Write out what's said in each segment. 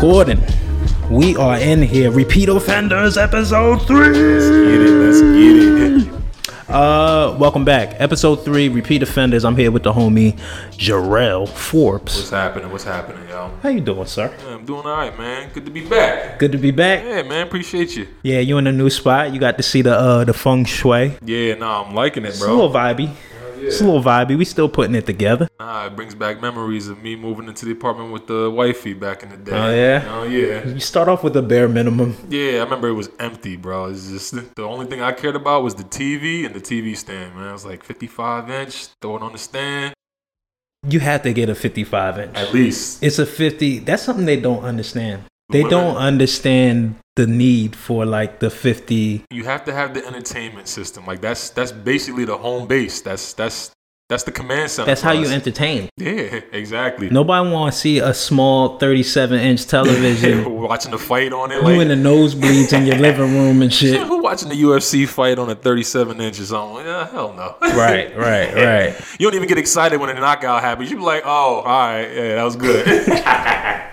recording. We are in here. Repeat offenders, episode three. Let's Get it, let's get it. Uh, welcome back, episode three. Repeat offenders. I'm here with the homie Jarrell Forbes. What's happening? What's happening, y'all? How you doing, sir? Yeah, I'm doing all right, man. Good to be back. Good to be back. Yeah, man. Appreciate you. Yeah, you in a new spot. You got to see the uh the feng shui. Yeah, nah, I'm liking it, It's a little bro. Vibey. It's a little vibey. We still putting it together. Nah, it brings back memories of me moving into the apartment with the wifey back in the day. Oh, yeah? Oh yeah. You start off with the bare minimum. Yeah, I remember it was empty, bro. It's just the only thing I cared about was the TV and the TV stand, man. It was like 55 inch, throw it on the stand, You have to get a 55 inch. at least. It's a 50. That's something they don't understand. They don't understand the need for like the 50. You have to have the entertainment system. Like that's that's basically the home base. That's that's that's the command center. That's how you entertain. Yeah, exactly. Nobody want to see a small 37 inch television. Watching the fight on it. you Like, in the nosebleeds in your living room and shit. who watching the UFC fight on a 37 inch or something? Yeah, hell no. Right, right, right. You don't even get excited when a knockout happens. You be like, oh, all right, yeah, that was good.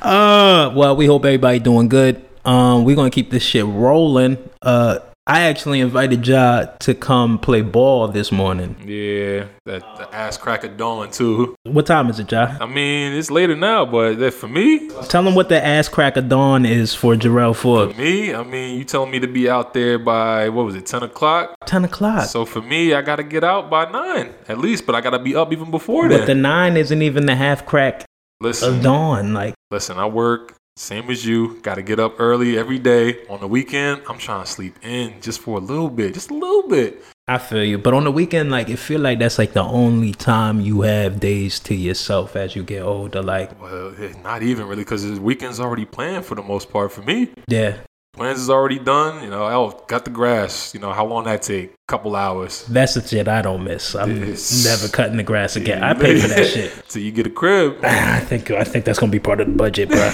Uh, well, we hope everybody doing good. Um, we're gonna keep this shit rolling. Uh, I actually invited Ja to come play ball this morning. yeah, that the ass cracker dawn too. What time is it, Ja? I mean, it's later now, but that- for me, Tell them what the ass crack of dawn is for Jarrell for me, I mean, you telling me to be out there by what was it, 10 o'clock? 10 o'clock. So for me, I gotta get out by nine at least, but I gotta be up even before that. But the nine isn't even the half crack Listen, of dawn. Like, Listen, I work same as you. Got to get up early every day. On the weekend, I'm trying to sleep in just for a little bit, just a little bit. I feel you. But on the weekend, like, it feel like that's like the only time you have days to yourself as you get older. Like, Well, eh, not even really, because the weekend's already planned for the most part for me. yeah, Plans is already done. You know, I cut the grass. You know, how long that take? A couple hours. that's the shit I don't miss. I'm never cutting the grass again. I pay for that shit. Till you get a crib. Ah, I think I think that's gonna be part of the budget, bro.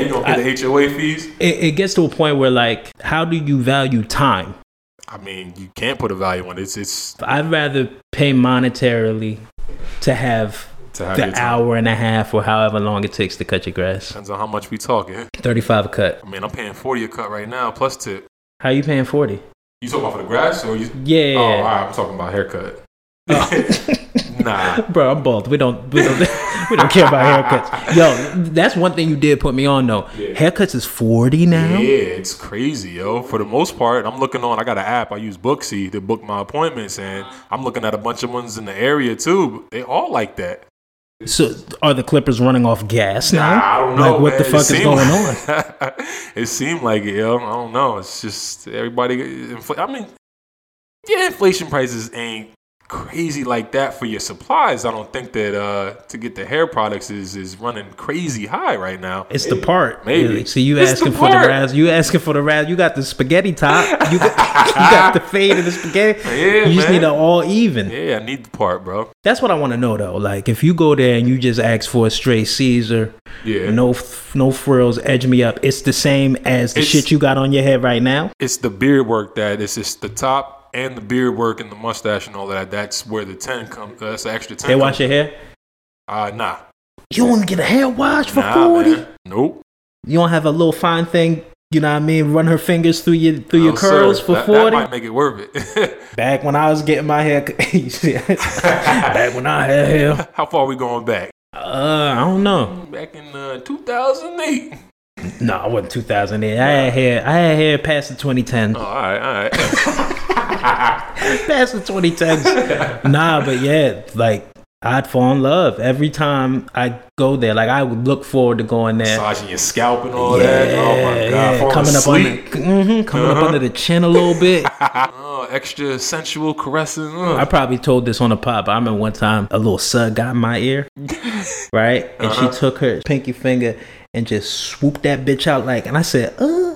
you don't get the HOA fees. it, it gets to a point where like, how do you value time? I mean, you can't put a value on it. It's it's I'd rather pay monetarily to have to have the hour and a half or however long it takes to cut your grass. Depends on how much we talking. Thirty-five a cut. I mean, I'm paying forty a cut right now plus tip. How you paying forty? You talking about for the grass or you? Yeah. Oh, all right. I'm talking about haircut. Oh. nah. Bro, I'm bald. We don't we don't we don't care about haircuts. Yo, that's one thing you did put me on though. Yeah. Haircuts is forty now. Yeah, it's crazy, yo. For the most part, I'm looking on. I got an app. I use Booksy to book my appointments, and I'm looking at a bunch of ones in the area too. They all like that. So are the Clippers running off gas now? I don't know. Like what the man. It fuck is seemed going on? it seemed like it, yo. I don't know. It's just everybody. infl- I mean, yeah, inflation prices ain't crazy like that for your supplies. I don't think that uh to get the hair products is is running crazy high right now. It's the part. Maybe. really. So you It's the asking for the part. raz? You asking for the raz? You got the spaghetti top. You got, you got the fade of the spaghetti. Yeah, you just man. need it all even. Yeah, I need the part, bro. That's what I want to know though. Like if you go there and you just ask for a straight Caesar, Yeah. no no frills, edge me up. It's the same as the It's- shit you got on your head right now. it's the beard work that it's just the top and the beard work and the mustache and all that. That's where the ten comes. Uh, that's the extra ten. They wash your hair. Uh, nah. You don't get a hair wash for forty. man. Nope. You don't have a little fine thing. You know what I mean? Run her fingers through your through your curls sir. for That- That forty. might make it worth it. Back when I was getting my hair, you back when I had hair. How far are we going back? Uh, I don't know. Back in uh, 2008. No, I wasn't 2008. I had hair. I had hair past the 2010s. Oh, all right, all right. Past the 2010s. nah, but yeah, like I'd fall in love every time I go there. Like I would look forward to going there. Massaging your scalp and all that. Oh my god. Falling coming up asleep. under, hmm coming up Uh-huh. under the chin a little bit. oh, extra sensual caressing. Ugh. I probably told this on the pop. I remember one time a little sug got in my ear, right? And Uh-huh. she took her pinky finger and just swooped that bitch out like, and I said, uh,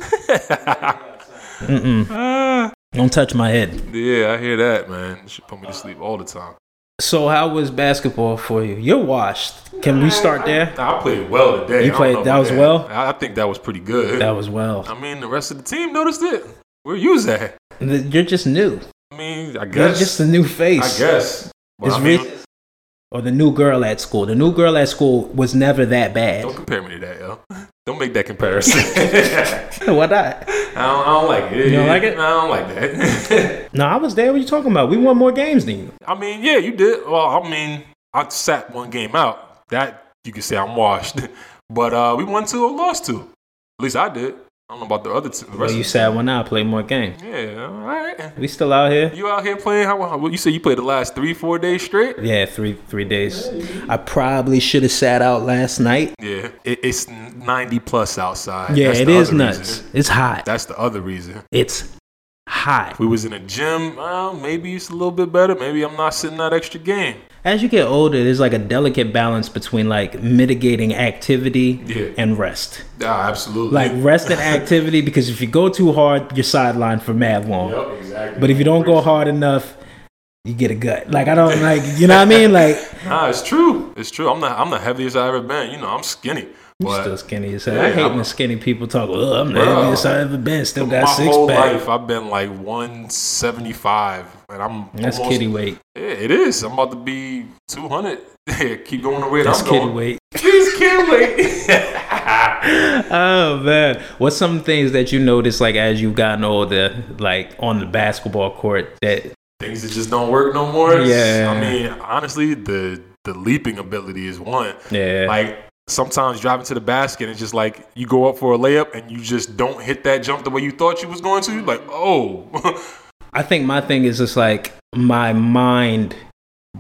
mm-mm, Ah. Don't touch my head. yeah, I hear that, man. She put me to sleep all the time. So how was basketball for you? You're washed. Can we start there? I played well today. You played- that was well? I I think that was pretty good. That was well. I mean, the rest of the team noticed it. Where you at? You're just new. I mean, I guess You're just a new face. I guess. It's I mean, or the new girl at school. The new girl at school was never that bad. Don't compare me to that, yo. Don't make that comparison. What I? I, don't, I don't like it. You don't like it? I don't like that. No, I was there. What you talking about? We won more games than you. I mean, yeah, you did. Well, I mean, I sat one game out. That you can say I'm washed. But uh, we won two or lost two. At least I did. I don't know about the other two. The Well, you sat one out, played more games. Yeah, all right. We still out here. You out here playing? How, how you say you played the last three, four days straight? Yeah, three three days. I probably should have sat out last night. Yeah, it, it's 90 plus outside. Yeah, That's it is nuts. reason. It's hot. That's the other reason. It's hot. If we was in a gym, well, maybe it's a little bit better. Maybe I'm not sitting that extra game. As you get older, there's like a delicate balance between like mitigating activity Yeah. and rest. Yeah, absolutely. Like rest and activity, because if you go too hard, you're sidelined for mad long. Yep, exactly. But if you don't go hard enough, you get a gut. Like I don't like, you know what I mean? Like Nah, it's true. It's true. I'm the I'm the heaviest I ever been. You know, I'm skinny. You still skinny as hell. Yeah, I hate I'm- when skinny people talk. I'm the Bro. heaviest I've ever been. Still got my six whole pack. life I've been like 175, and I'm That's almost, kitty weight. Yeah, it is. I'm about to be 200. Keep going the way That's I'm kitty going. weight. Please can't wait. oh man, what's some things that you notice like as you've gotten older, like on the basketball court that Things that just don't work no more. Yeah. I mean, honestly, the the leaping ability is one. yeah Like sometimes driving to the basket, it's just like you go up for a layup and you just don't hit that jump the way you thought you was going to. Like, oh, I think my thing is just like my mind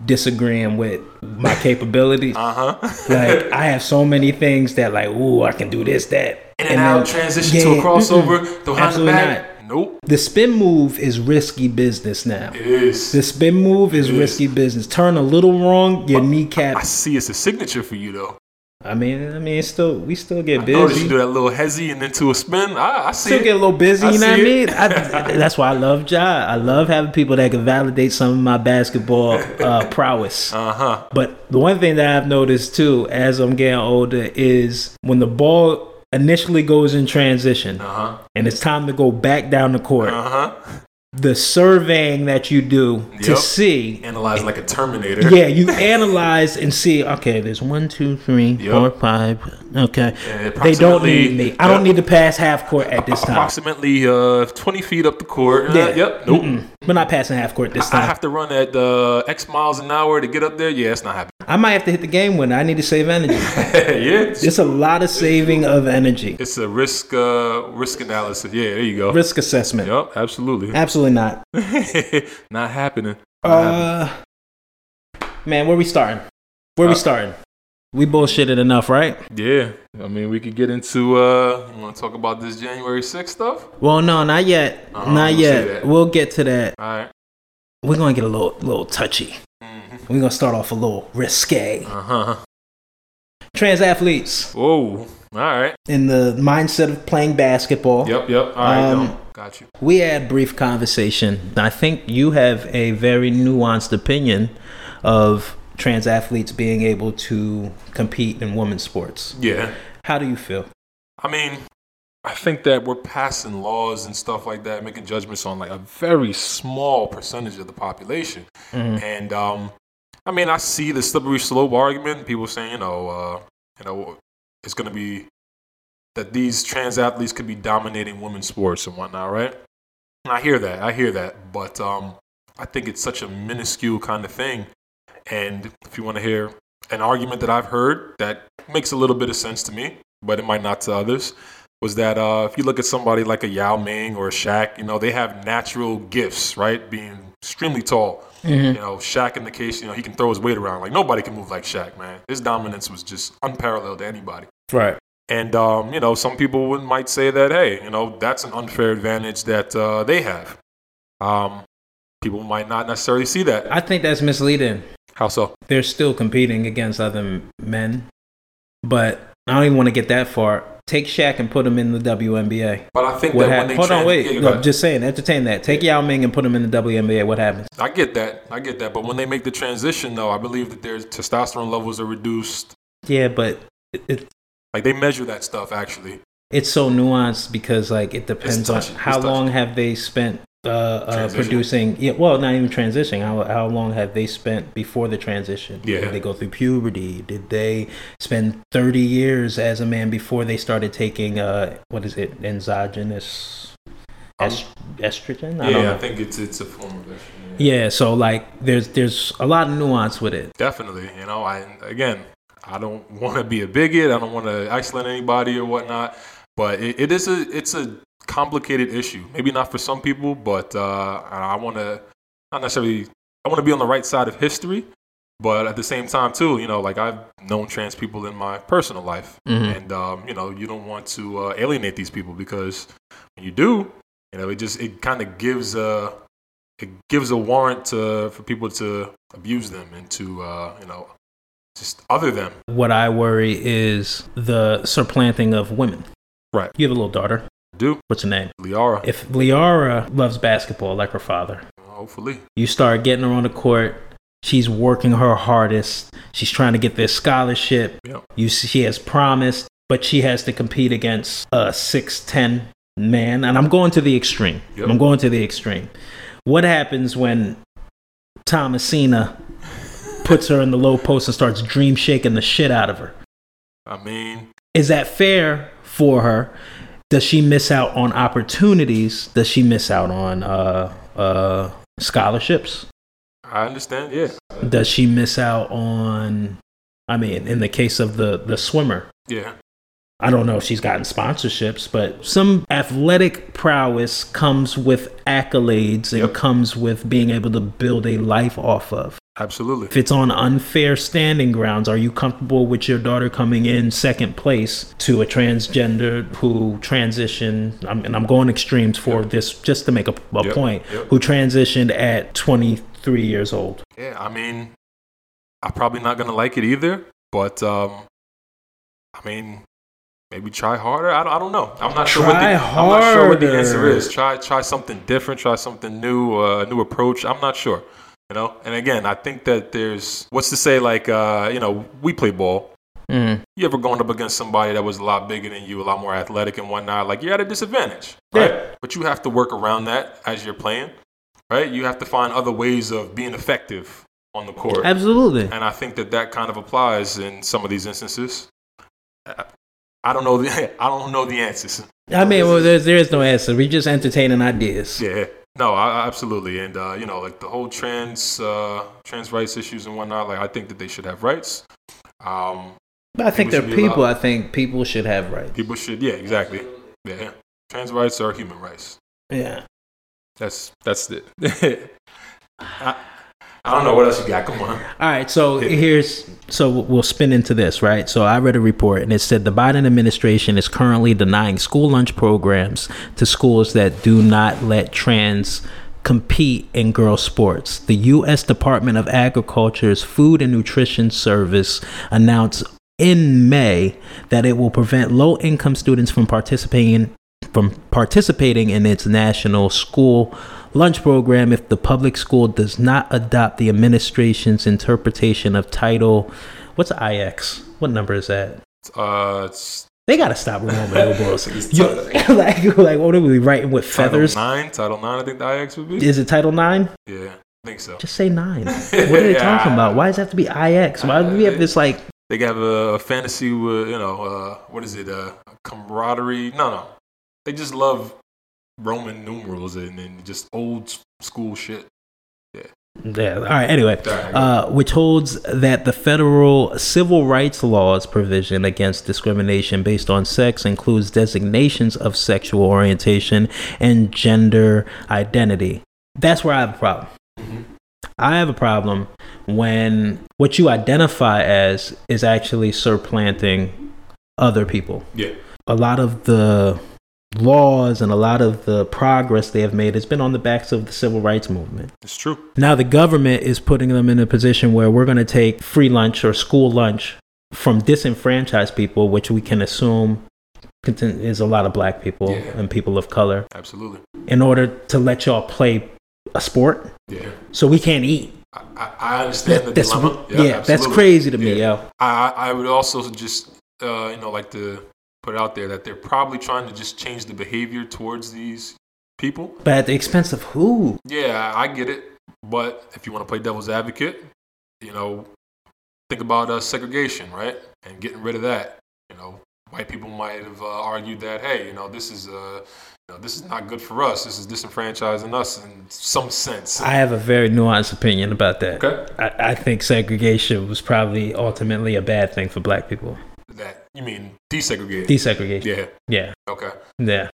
disagreeing with my capabilities. uh huh. like I have so many things that like, ooh, I can do this, that. In and out, then- transition yeah, to a crossover, behind the Absolutely back. Nope. The spin move is risky business now. It is. The spin move is is. risky business. Turn a little wrong, your kneecap. I see it's a signature for you though. I mean, I mean, it's still we still get busy. you do that little hezzy and then to a spin. I, I see still it. get a little busy, I you know what I mean? I, that's why I love Ja. I love having people that can validate some of my basketball uh, prowess. Uh huh. But the one thing that I've noticed too, as I'm getting older, is when the ball initially goes in transition Uh huh. and it's time to go back down the court, Uh huh. The surveying that you do to see. Analyze like a Terminator. Yeah, you analyze and see. Okay, there's one, two, three, Yep. four, five. Okay, they don't need me. I don't need to pass half court at this time. Approximately uh, 20 feet up the court. Uh, Yeah. Yep. Nope. Mm-mm. We're not passing half court this I time. I have to run at uh, X miles an hour to get up there. Yeah, it's not happening. I might have to hit the game winner. I need to save energy. yeah, it's, a lot of saving of energy. it's a risk uh, risk analysis. Yeah, there you go. Risk assessment. Yep, absolutely. Absolutely not. not happening. Not happening. Uh, man, where we starting? Where we Uh, starting? We bullshitted enough, right? Yeah, I mean, we could get into. Uh, you want to talk about this January 6th stuff? Well, no, not yet. Uh-huh, not we'll yet. We'll get to that. All right. We're gonna get a little, little touchy. Mhm. We're gonna start off a little risque. Uh huh. Trans athletes Whoa. All right. in the mindset of playing basketball. Yep. Yep. All right. Um, no. Got you. We had brief conversation. I think you have a very nuanced opinion of trans athletes being able to compete in women's sports. Yeah. How do you feel? I mean, I think that we're passing laws and stuff like that, making judgments on like a very small percentage of the population. Mhm. And um, I mean, I see the slippery slope argument. People saying, you know, uh, you know, it's going to be that these trans athletes could be dominating women's sports and whatnot, right? And I hear that. I hear that. But um, I think it's such a minuscule kind of thing. And if you want to hear an argument that I've heard that makes a little bit of sense to me, but it might not to others, was that uh, if you look at somebody like a Yao Ming or a Shaq, you know, they have natural gifts, right? Being extremely tall. You know, Shaq in the case, you know, he can throw his weight around. Like nobody can move like Shaq, man. His dominance was just unparalleled to anybody. Right. And um, you know, some people would, might say that, hey, you know, that's an unfair advantage that uh, they have. Um, people might not necessarily see that. I think that's misleading. How so? They're still competing against other men, but I don't even want to get that far. Take Shaq and put him in the WNBA. But I think What that when happened? they Hold on, wait. Yeah, No, just saying, entertain that. Take Yao Ming and put him in the WNBA. What happens? I get that. I get that. But when they make the transition, though, I believe that their testosterone levels are reduced. Yeah, but it, it, Like they measure that stuff actually. it's so nuanced because like it depends on how long have they spent uh, uh, producing. Yeah, well, not even transitioning. How how long have they spent before the transition? Yeah. Did they go through puberty? Did they spend thirty years as a man before they started taking uh what is it endogenous est- estrogen? I don't Yeah. I think it's it's a form of estrogen. Yeah, so like there's there's a lot of nuance with it. Definitely, you know. I again, I don't want to be a bigot. I don't want to isolate anybody or whatnot. But it, it is a it's a complicated issue. Maybe not for some people, but uh, I want to not necessarily. I want to be on the right side of history, but at the same time too, you know, like I've known trans people in my personal life, Mhm. and um, you know, you don't want to uh, alienate these people because when you do, you know, it just it kind of gives a it gives a warrant to, for people to abuse them and to uh, you know just other them. What I worry is the supplanting of women. Right. You have a little daughter. Do What's her name? Liara? If Liara loves basketball like her father, Hopefully, you start getting her on the court. She's working her hardest. She's trying to get this scholarship. Yep. You see, she has promised, but she has to compete against a six ten man. And I'm going to the extreme. Yep. I'm going to the extreme. What happens when Thomasina puts her in the low post and starts dream shaking the shit out of her? I mean, Is that fair for her? Does she miss out on opportunities? Does she miss out on uh, uh, scholarships? I understand. Yeah, Does she miss out on? I mean, in the case of the the swimmer, yeah, I don't know if she's gotten sponsorships, but some athletic prowess comes with accolades Yep. comes with being able to build a life off of. Absolutely. If it's on unfair standing grounds, are you comfortable with your daughter coming in second place to a transgender who transitioned? I'm, and I'm going extremes for this just to make a, a Yep, point. yep. Who transitioned at 23 years old? Yeah, I mean, I'm probably not gonna like it either, but um, I mean, maybe try harder. I don't, I don't know. I'm not sure what the Try I'm not sure what the answer is. Try try something different. Try something new. uh, A new approach. I'm not sure. You know. And again, I think that there's what's to say like uh, you know we play ball. Mm. You ever going up against somebody that was a lot bigger than you, a lot more athletic and whatnot? Like you're at a disadvantage, right? Yeah. But you have to work around that as you're playing, right? You have to find other ways of being effective on the court. Absolutely. And I think that that kind of applies in some of these instances. I- don't know the I don't know the answers. I mean, well, there's, there is no answer. We just entertaining ideas. Yeah, no, I, absolutely, and uh, you know, like the whole trans uh, trans rights issues and whatnot. Like I think that they should have rights. Um, I think they're people. allowed- I think people should have rights. people should, yeah, exactly, yeah. Trans rights are human rights. Yeah. That's that's it. I, I don't know what else you got. Come on. All right, so here's so we'll spin into this, right? So I read a report and it said the Biden administration is currently denying school lunch programs to schools that do not let trans compete in girls sports. The US Department of Agriculture's Food and Nutrition Service announced in May that it will prevent low-income students from participating from participating in its national school lunch program if the public school does not adopt the administration's interpretation of title what's ix what number is that Uh, it's they gotta stop It's You- title- like, like what are we writing with feathers Title nine, Title nine. I think the IX would be. is it title 9 Yeah, I think so. just say 9 what are they talking about why does it have to be ix why do we have this like They have a fantasy with you know uh, what is it? Uh, camaraderie? No, no. They just love Roman numerals and, and just old school shit. yeah Yeah. all right anyway uh, which holds that the federal civil rights laws provision against discrimination based on sex includes designations of sexual orientation and gender identity. That's where I have a problem. Mhm. I have a problem when what you identify as is actually supplanting other people. Yeah. A lot of the laws and a lot of the progress they have made has been on the backs of the civil rights movement. It's true. Now the government is putting them in a position where we're going to take free lunch or school lunch from disenfranchised people, which we can assume is a lot of black people Yeah. and people of color, Absolutely. in order to let y'all play a sport. Yeah. So we can't eat. I, I, understand the that's, dilemma. yeah, that's crazy to me, Yeah. yo. I, I would also just uh, you know like to put out there that they're probably trying to just change the behavior towards these people. But at the expense of who? Yeah, I get it. But if you want to play devil's advocate, you know, think about uh, segregation, right? And getting rid of that. You know, white people might have uh, argued that, hey, you know, this is uh, you know, this is not good for us. This is disenfranchising us in some sense. I have a very nuanced opinion about that. Okay. I, I think segregation was probably ultimately a bad thing for black people. You mean desegregate? Desegregation. yeah. Yeah. Okay. Yeah.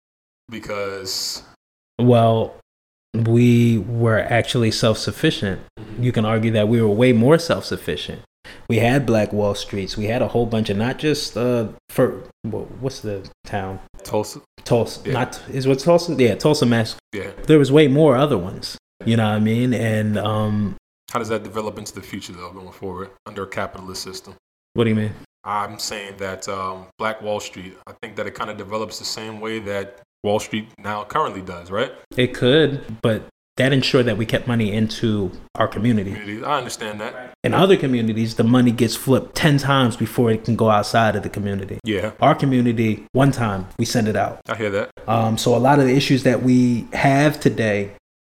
Because Well, we were actually self sufficient. You can argue that we were way more self sufficient. We had Black Wall Streets. We had a whole bunch of not just uh for what's the town Tulsa. Tulsa. Yeah. Not is what Tulsa? Yeah, Tulsa Massacre. Yeah. There was way more other ones. You know what I mean? And um, How does that develop into the future though, going forward under a capitalist system? what do you mean? I'm saying that um, Black Wall Street. I think that it kind of develops the same way that Wall Street now currently does, right? It could, but that ensured that we kept money into our community. I understand that. In other communities, the money gets flipped 10 times before it can go outside of the community. Yeah, Our community, one time, we send it out. I hear that. Um, so a lot of the issues that we have today,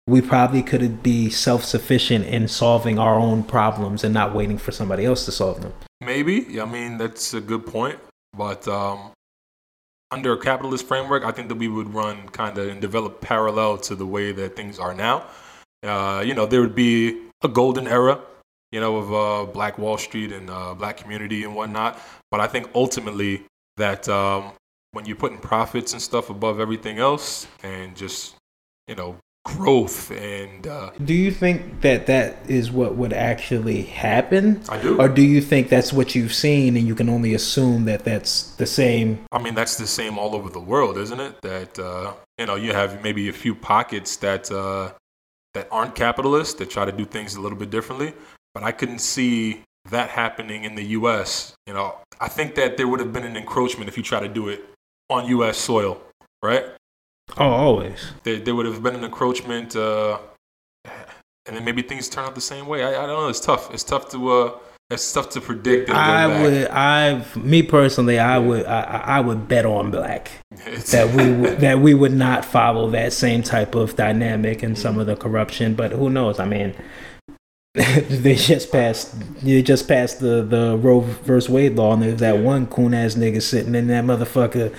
we probably could be self sufficient in solving our own problems and not waiting for somebody else to solve them. Maybe. I mean, that's a good point. But um, under a capitalist framework, I think that we would run kind of and develop parallel to the way that things are now. Uh, you know, there would be a golden era, you know, of uh, Black Wall Street and uh, Black community and whatnot. But I think ultimately that um, when you're putting profits and stuff above everything else and just, you know, growth and uh, Do you think that that is what would actually happen? I do. Or do you think that's what you've seen and you can only assume that that's the same? I mean, that's the same all over the world, isn't it? That uh, you know, you have maybe a few pockets that uh, that aren't capitalist that try to do things a little bit differently, but I couldn't see that happening in the U.S. You know, I think that there would have been an encroachment if you try to do it on U.S. soil, right? Oh, always. There, there would have been an encroachment, uh, and then maybe things turn out the same way. I, I don't know. It's tough. It's tough to uh, it's tough to predict. I would, I, me personally, I would, I, I would bet on black that we would, that we would not follow that same type of dynamic and some of the corruption. But who knows? I mean, they just passed, they just passed the the Roe versus Wade law, and there's that one coon ass nigga sitting in that motherfucker.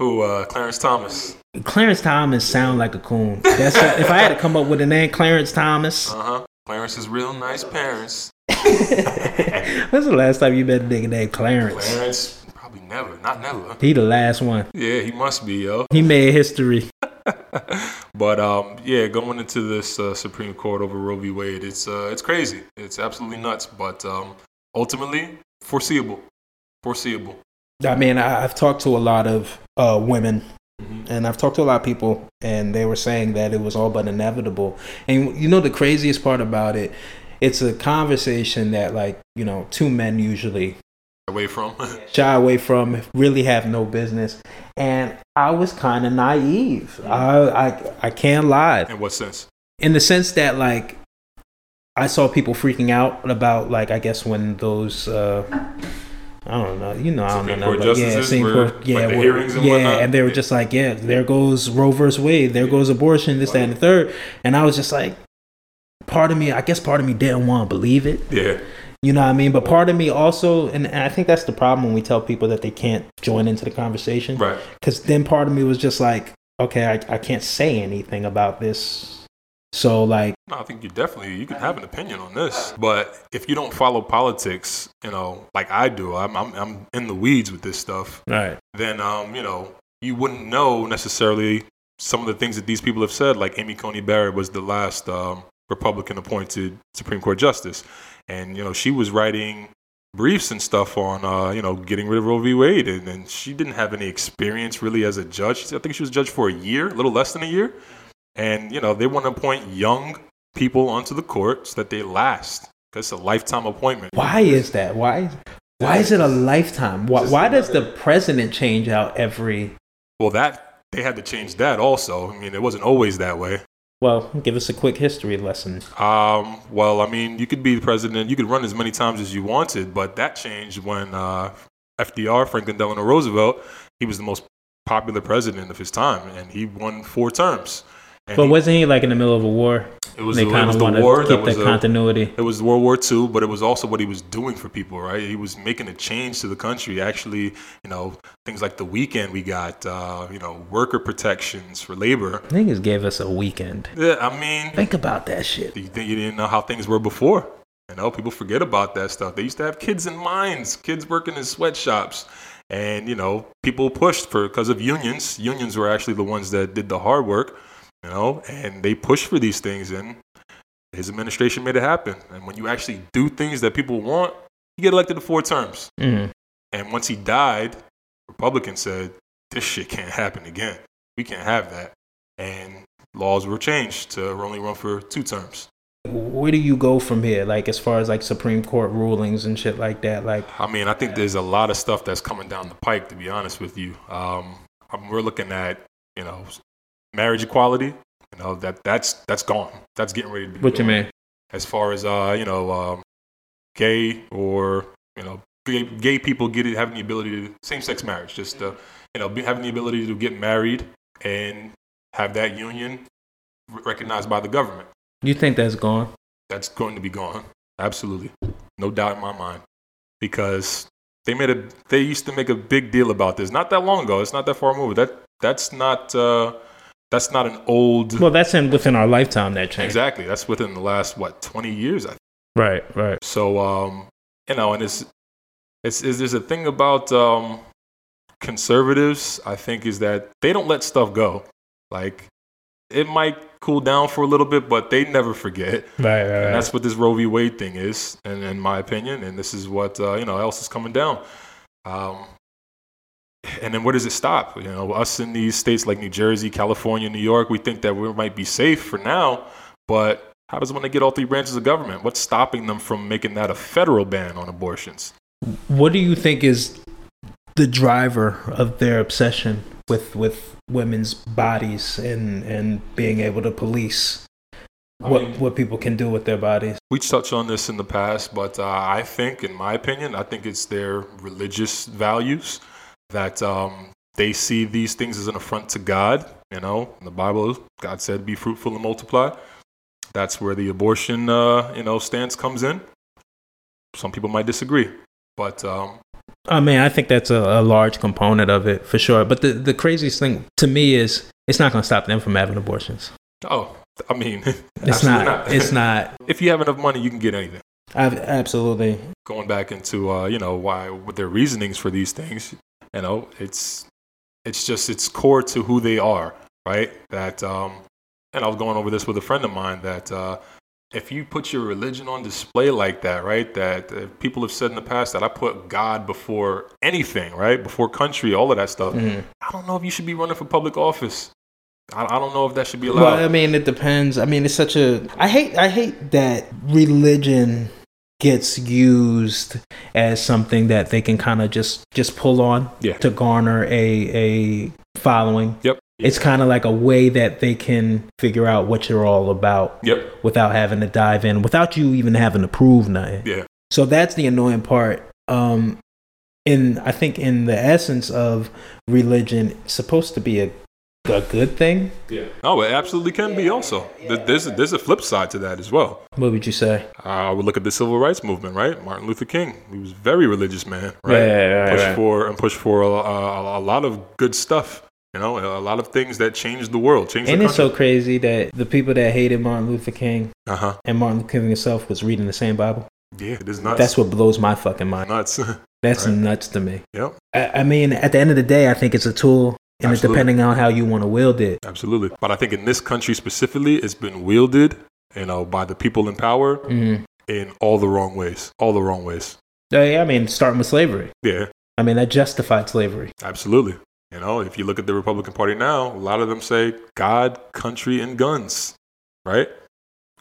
Who? Uh, Clarence Thomas. Clarence Thomas sound like a coon. That's if I had to come up with a name, Clarence Thomas. Uh huh. Clarence's real nice parents. When's the last time you met a nigga named Clarence? Clarence, probably never. Not never. He the last one. Yeah, he must be, yo. He made history. But um, yeah, going into this uh, Supreme Court over Roe v. Wade, it's uh, it's crazy. It's absolutely nuts. But um, ultimately, foreseeable. Foreseeable. I mean, I, I've talked to a lot of uh, women, and I've talked to a lot of people, and they were saying that it was all but inevitable. And you know, the craziest part about it, it's a conversation that, like, you know, two men usually Away from. shy away from, really have no business. And I was kind of naive. I, I I can't lie. In what sense? in the sense that like I saw people freaking out about like I guess when those uh I don't know, you know, I don't know, Court but yeah, Supreme Court, yeah, like, hearings and yeah, whatnot? and they were just like, yeah, there goes Roe versus Wade, there goes abortion, this, that, and the third, and I was just like, part of me, I guess, part of me didn't want to believe it, Yeah. you know what I mean, but part of me also, and, and I think that's the problem when we tell people that they can't join into the conversation, Right. because then part of me was just like, okay, I, I can't say anything about this, so like. No, I think you definitely you can have an opinion on this, but if you don't follow politics, you know, like I do, I'm I'm, I'm in the weeds with this stuff. Right. Then um, you know, you wouldn't know necessarily some of the things that these people have said. Like Amy Coney Barrett was the last um, Republican appointed Supreme Court justice, and you know she was writing briefs and stuff on uh, you know getting rid of Roe v. Wade, and, and she didn't have any experience really as a judge. I think she was a judge for a year, a little less than a year, and you know they want to appoint young people onto the court so that they last. It's a lifetime appointment. Why is that? Why? Why is it a lifetime? Why, why does the president change out every? Well, that they had to change that also. I mean, it wasn't always that way. Well, give us a quick history lesson. Um, well, I mean, you could be the president, you could run as many times as you wanted, but that changed when uh, FDR, Franklin Delano Roosevelt, he was the most popular president of his time, and he won four terms. And But he- wasn't he like in the middle of a war? it was, they kind of the to war keep that the a- continuity. it was World War II, but it was also what he was doing for people, right? He was making a change to the country. Actually, you know, things like the weekend we got, uh, you know, worker protections for labor. Niggas gave us a weekend. Yeah, I mean, Think about that shit. you think you didn't know how things were before? You know, people forget about that stuff. They used to have kids in mines, kids working in sweatshops, and you know, people pushed for because of unions. Unions were actually the ones that did the hard work, you know, and they pushed for these things, and his administration made it happen. And when you actually do things that people want, you get elected to four terms. Mm. And once he died, Republicans said, "This shit can't happen again. We can't have that." And laws were changed to only run for two terms. Where do you go from here? Like as far as like Supreme Court rulings and shit like that. Like I mean, I think there's a lot of stuff that's coming down the pike. To be honest with you, um, um, we're looking at you know marriage equality. You know that that's that's gone. That's getting ready to be. what you mean? As far as uh, you know, um, gay or you know, gay, gay people get it, having the ability to same sex marriage. Just uh, you know, be, having the ability to get married and have that union recognized by the government. You think that's gone? That's going to be gone. Absolutely. No doubt in my mind. Because they made a they used to make a big deal about this not that long ago. It's not that far removed. That that's not uh that's not an old Well, that's in within our lifetime that changed. exactly. That's within the last what 20 years. I think. Right, right. So um you know, and it's it's, it's there's a thing about um conservatives I think is that they don't let stuff go. Like it might cool down for a little bit, but they never forget. Right, right, And right. that's what this Roe v. Wade thing is, and in my opinion, and this is what uh, you know else is coming down. Um, and then where does it stop? You know, us in these states like New Jersey, California, New York, we think that we might be safe for now, but how does when they get all three branches of government? What's stopping them from making that a federal ban on abortions? What do you think is the driver of their obsession with with women's bodies and and being able to police I what mean- what people can do with their bodies? We touched on this in the past, but uh, I think, in my opinion, I think it's their religious values that um, they see these things as an affront to God. You know, in the Bible, God said, "Be fruitful and multiply." That's where the abortion, uh, you know, stance comes in. Some people might disagree, but um, I mean, I think that's a, a large component of it for sure. But the the craziest thing to me is it's not going to stop them from having abortions. oh, I mean, It's absolutely not, It's not. if you have enough money, you can get anything. I've, absolutely. going back into uh, you know why what their reasonings for these things you know it's it's just it's core to who they are right that um and i was going over this with a friend of mine that uh if you put your religion on display like that right that uh, people have said in the past that i put god before anything right before country all of that stuff Mhm. i don't know if you should be running for public office i, I don't know if that should be allowed Well, I mean, it depends. I mean, it's such a. I hate. I hate that religion gets used as something that they can kind of just just pull on Yeah. to garner a a following. yep It's kind of like a way that they can figure out what you're all about yep without having to dive in, without you even having to prove nothing. yeah So that's the annoying part. Um, in I think in the essence of religion, it's supposed to be a a good thing. yeah oh it absolutely can be also There- there's a, there's a flip side to that as well What would you say? Uh, I would look at the civil rights movement, right? Martin Luther King. He was a very religious man, right? right, pushed for and pushed for a, a, a lot of good stuff. You know, a lot of things that changed the world, changed And it's so crazy that the people that hated Martin Luther King uh huh. and Martin Luther King himself was reading the same Bible. Yeah, it is nuts. That's what blows my fucking mind. nuts. That's Right. nuts to me. yep, I, I mean, at the end of the day, I think it's a tool, and it's depending on how you want to wield it. absolutely. But I think in this country specifically, it's been wielded, you know, by the people in power Mm. in all the wrong ways. All the wrong ways. Yeah, I mean, starting with slavery. Yeah, I mean, that justified slavery. absolutely. You know, if you look at the Republican Party now, a lot of them say God, country, and guns, right?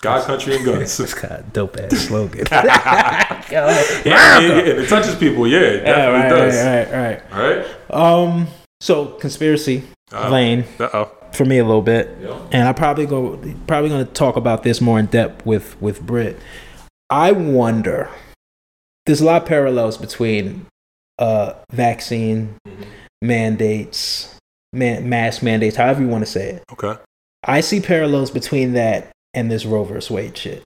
God, country, and guns. It's got a dope ass slogan. yeah, yeah, yeah, it touches people. Yeah, it Yeah, definitely right, does. right, right, All right. right. Um, so conspiracy Uh, lane Uh-oh. for me a little bit, Yeah. and I probably go probably going to talk about this more in depth with with Britt. I wonder. There's a lot of parallels between uh, vaccine Mhm. mandates, man, mask mandates, however you want to say it. Okay. I see parallels between that and this Roe vs. Wade shit.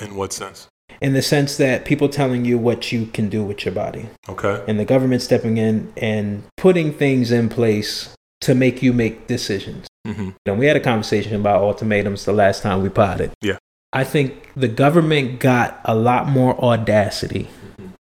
In what sense? In the sense that people telling you what you can do with your body, Okay. and the government stepping in and putting things in place to make you make decisions. Mm-hmm. And we had a conversation about ultimatums the last time we potted. Yeah. I think the government got a lot more audacity,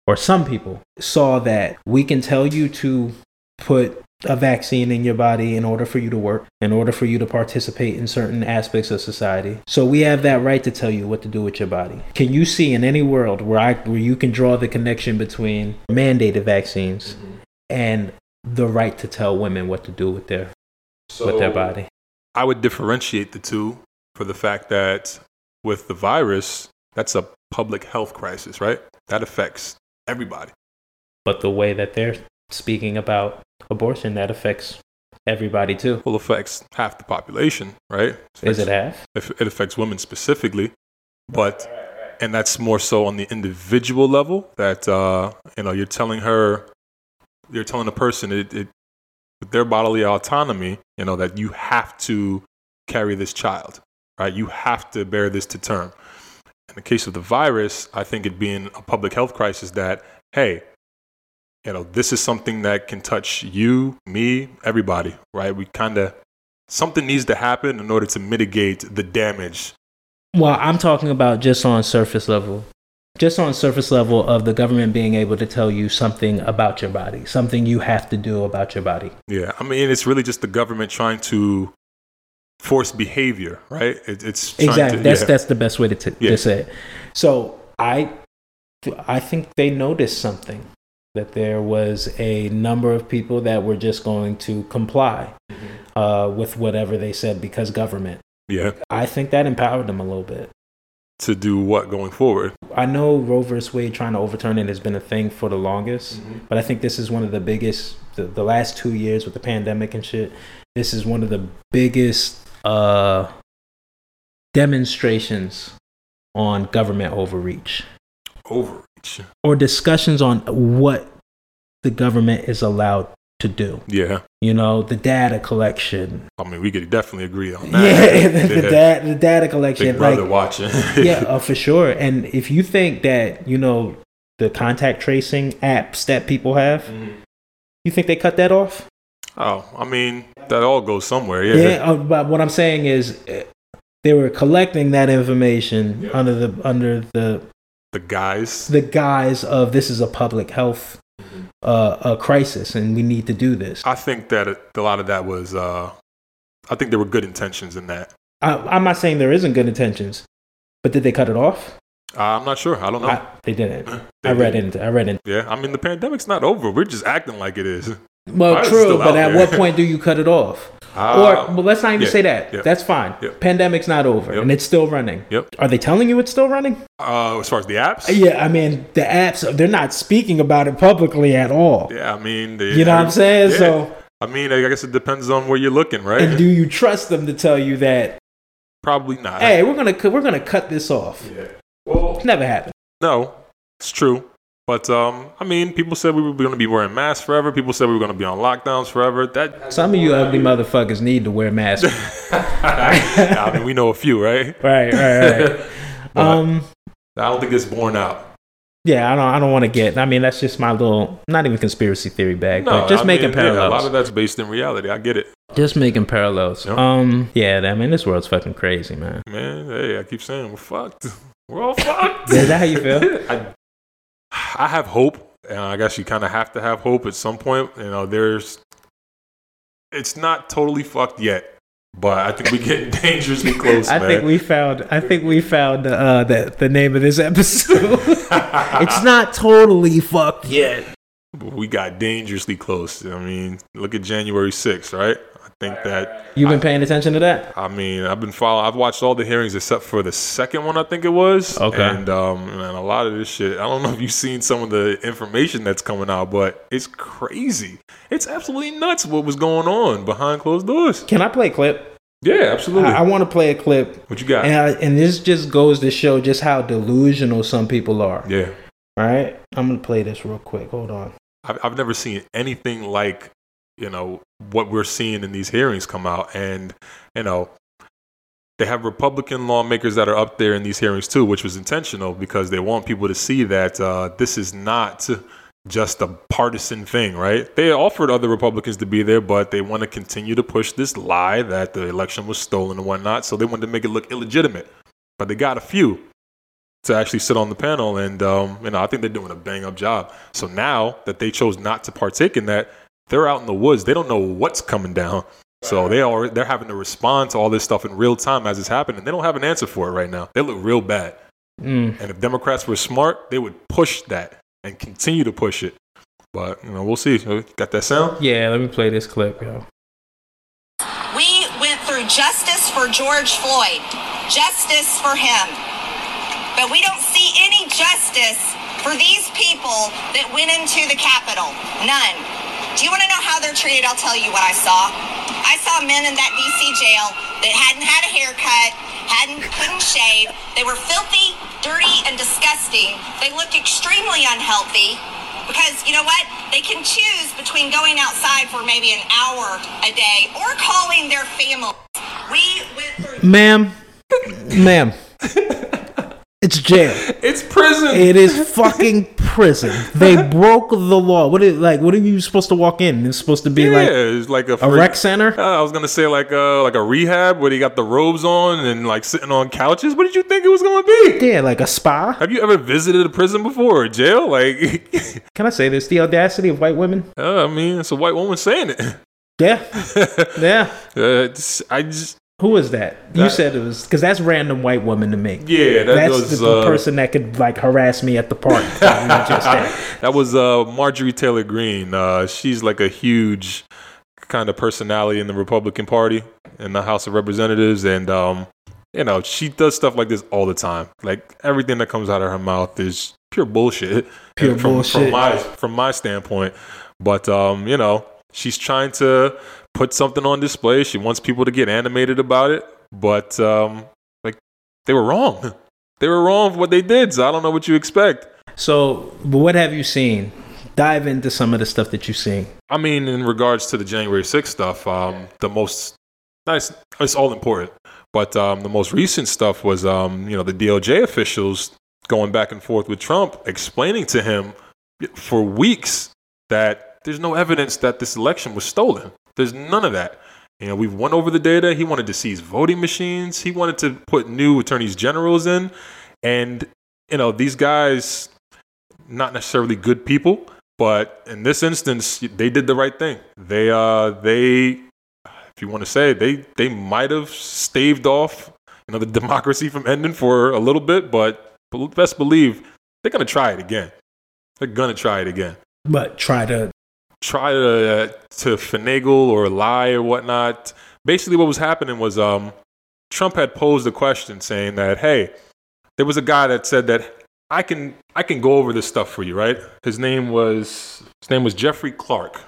or some people saw that we can tell you to put a vaccine in your body in order for you to work, in order for you to participate in certain aspects of society. So we have that right to tell you what to do with your body. Can you see in any world where I where you can draw the connection between mandated vaccines and the right to tell women what to do with their with their body? I would differentiate the two for the fact that with the virus, that's a public health crisis, right? That affects everybody. But the way that they're speaking about abortion, that affects everybody too. Well, affects half the population, right? Is it half? It affects women specifically, but and that's more so on the individual level. That uh, you know, you're telling her, you're telling a person it, it with their bodily autonomy, you know, that you have to carry this child, right? You have to bear this to term. In the case of the virus, I think it being a public health crisis that, hey, you know, this is something that can touch you, me, everybody, right? We kind of, something needs to happen in order to mitigate the damage. Well, I'm talking about just on surface level. Just on surface level of the government being able to tell you something about your body, something you have to do about your body. Yeah. I mean, it's really just the government trying to force behavior, right? It, it's Exactly. To, that's yeah. that's the best way to, t- Yeah. to say it. So I I think they noticed something that there was a number of people that were just going to comply Mm-hmm. uh, with whatever they said because government. yeah. I think that empowered them a little bit. To do what going forward? I know Roe versus Wade trying to overturn it has been a thing for the longest, but I think this is one of the biggest. The, the last two years with the pandemic and shit, this is one of the biggest uh, demonstrations on government overreach Overreach. Or discussions on what the government is allowed to do. Yeah. You know, the data collection. I mean, we could definitely agree on Yeah, that. the, the, da- the data collection. Big brother like, watching. yeah, uh, for sure. And if you think that you know the contact tracing apps that people have, Mhm. you think they cut that off? Oh, I mean, that all goes somewhere. Yeah. Yeah. uh, but what I'm saying is, uh, they were collecting that information Yeah. under the under the The guys. the guise of this is a public health uh, a crisis and we need to do this. I think that a lot of that was. Uh, I think there were good intentions in that. I, I'm not saying there isn't good intentions, but did they cut it off? Uh, I'm not sure. I don't know. I, they didn't. They I read did. into. I read into. Yeah, I mean, the pandemic's not over. We're just acting like it is. Well, Virus true, but at what point do you cut it off? Uh, or well, let's not even yeah, say that. yeah. That's fine. Yeah. Pandemic's not over, Yep. and it's still running. Yep. Are they telling you it's still running? uh, as far as the apps, Yeah, I mean the apps. They're not speaking about it publicly at all. yeah, I mean, they, You know what I'm saying? So, I mean, I guess it depends on where you're looking, right? and do you trust them to tell you that? Probably not. Hey, we're gonna we're gonna cut this off. Yeah. Well, It's never happened. no, it's true. But um, I mean, people said we were going to be wearing masks forever. People said we were going to be on lockdowns forever. That Some of you ugly motherfuckers need to wear masks. I mean, we know a few, right? right, right, right. Um, I don't think it's borne out. yeah, I don't, I don't want to get. I mean, that's just my little, not even conspiracy theory bag, but just I making mean, yeah, a lot of that's based in reality. I get it, just making parallels. Yep. Um, yeah, I mean, this world's fucking crazy, man. man. Hey, I keep saying we're fucked. We're all fucked. Is that how you feel? I, I have hope, and I guess you kind of have to have hope at some point. You know, there's. It's not totally fucked yet, but I think we get dangerously close, I man. think we found. I think we found uh, the the name of this episode. it's not totally fucked yet. But we got dangerously close. I mean, look at January 6th, right? I think that. You've been paying attention to that? I mean, I've been following. I've watched all the hearings except for the second one. I think it was. Okay. And um, man, a lot of this shit. I don't know if you've seen some of the information that's coming out, but it's crazy. It's absolutely nuts what was going on behind closed doors. Can I play a clip? Yeah, absolutely. I, I want to play a clip, what you got? and I, and this just goes to show just how delusional some people are. yeah, Right? I'm gonna play this real quick. Hold on. I've, I've never seen anything like you know what we're seeing in these hearings come out, and you know they have Republican lawmakers that are up there in these hearings too, which was intentional because they want people to see that uh, this is not just a partisan thing, right? They offered other Republicans to be there, but they want to continue to push this lie that the election was stolen and whatnot. So they wanted to make it look illegitimate. But they got a few to actually sit on the panel, and um, you know I think they're doing a bang up job. So now that they chose not to partake in that, they're out in the woods. They don't know what's coming down. So they are they're having to respond to all this stuff in real time as it's happening. They don't have an answer for it right now. They look real bad. Mm. And if Democrats were smart, they would push that and continue to push it. But you know, we'll see. Got that sound? Yeah, let me play this clip, yo. We went through justice for George Floyd, justice for him. But we don't see any justice for these people that went into the Capitol. None. Do you want to know how they're treated? I'll tell you what I saw. I saw men in that DC jail that hadn't had a haircut, hadn't couldn't shave. They were filthy, dirty, and disgusting. They looked extremely unhealthy because you know what? They can choose between going outside for maybe an hour a day or calling their family. We went through. Ma'am, ma'am. It's jail. It's prison. It is fucking prison. They broke the law. What is like? What are you supposed to walk in? It's supposed to be yeah, like it's like a, a rec center. Uh, I was gonna say like a like a rehab where they got the robes on and like sitting on couches. What did you think it was gonna be? Yeah, like a spa. Have you ever visited a prison before or jail? Like, can I say this? The audacity of white women. Uh, I mean, it's a white woman saying it. Yeah, yeah. Uh, I just who was that? You said it was because that's random white woman to me. Yeah, that that's was, the, uh, person that could like harass me at the park. that was uh, Marjorie Taylor Greene. Uh, she's like a huge kind of personality in the Republican Party in the House of Representatives, and um, you know she does stuff like this all the time. Like everything that comes out of her mouth is pure bullshit. Pure from, bullshit. From my from my standpoint, but um, you know she's trying to put something on display. She wants people to get animated about it, but um, like they were wrong. They were wrong for what they did. So I don't know what you expect. So, what have you seen? Dive into some of the stuff that you've seen. I mean, in regards to the January 6th stuff, um, the most nice, it's all important. But um, the most recent stuff was, um, you know, the DOJ officials going back and forth with Trump, explaining to him for weeks that there's no evidence that this election was stolen. There's none of that. You know, we've won over the data. He wanted to seize voting machines. He wanted to put new attorneys generals in. And, you know, these guys, not necessarily good people, but in this instance, they did the right thing. They, uh, they, if you want to say, they, they might have staved off, you know, the democracy from ending for a little bit, but best believe they're going to try it again. They're going to try it again. But try to try to to finagle or lie or whatnot. Basically, what was happening was um, Trump had posed a question saying that, hey, there was a guy that said that I can I can go over this stuff for you, right? His name was his name was Jeffrey Clark.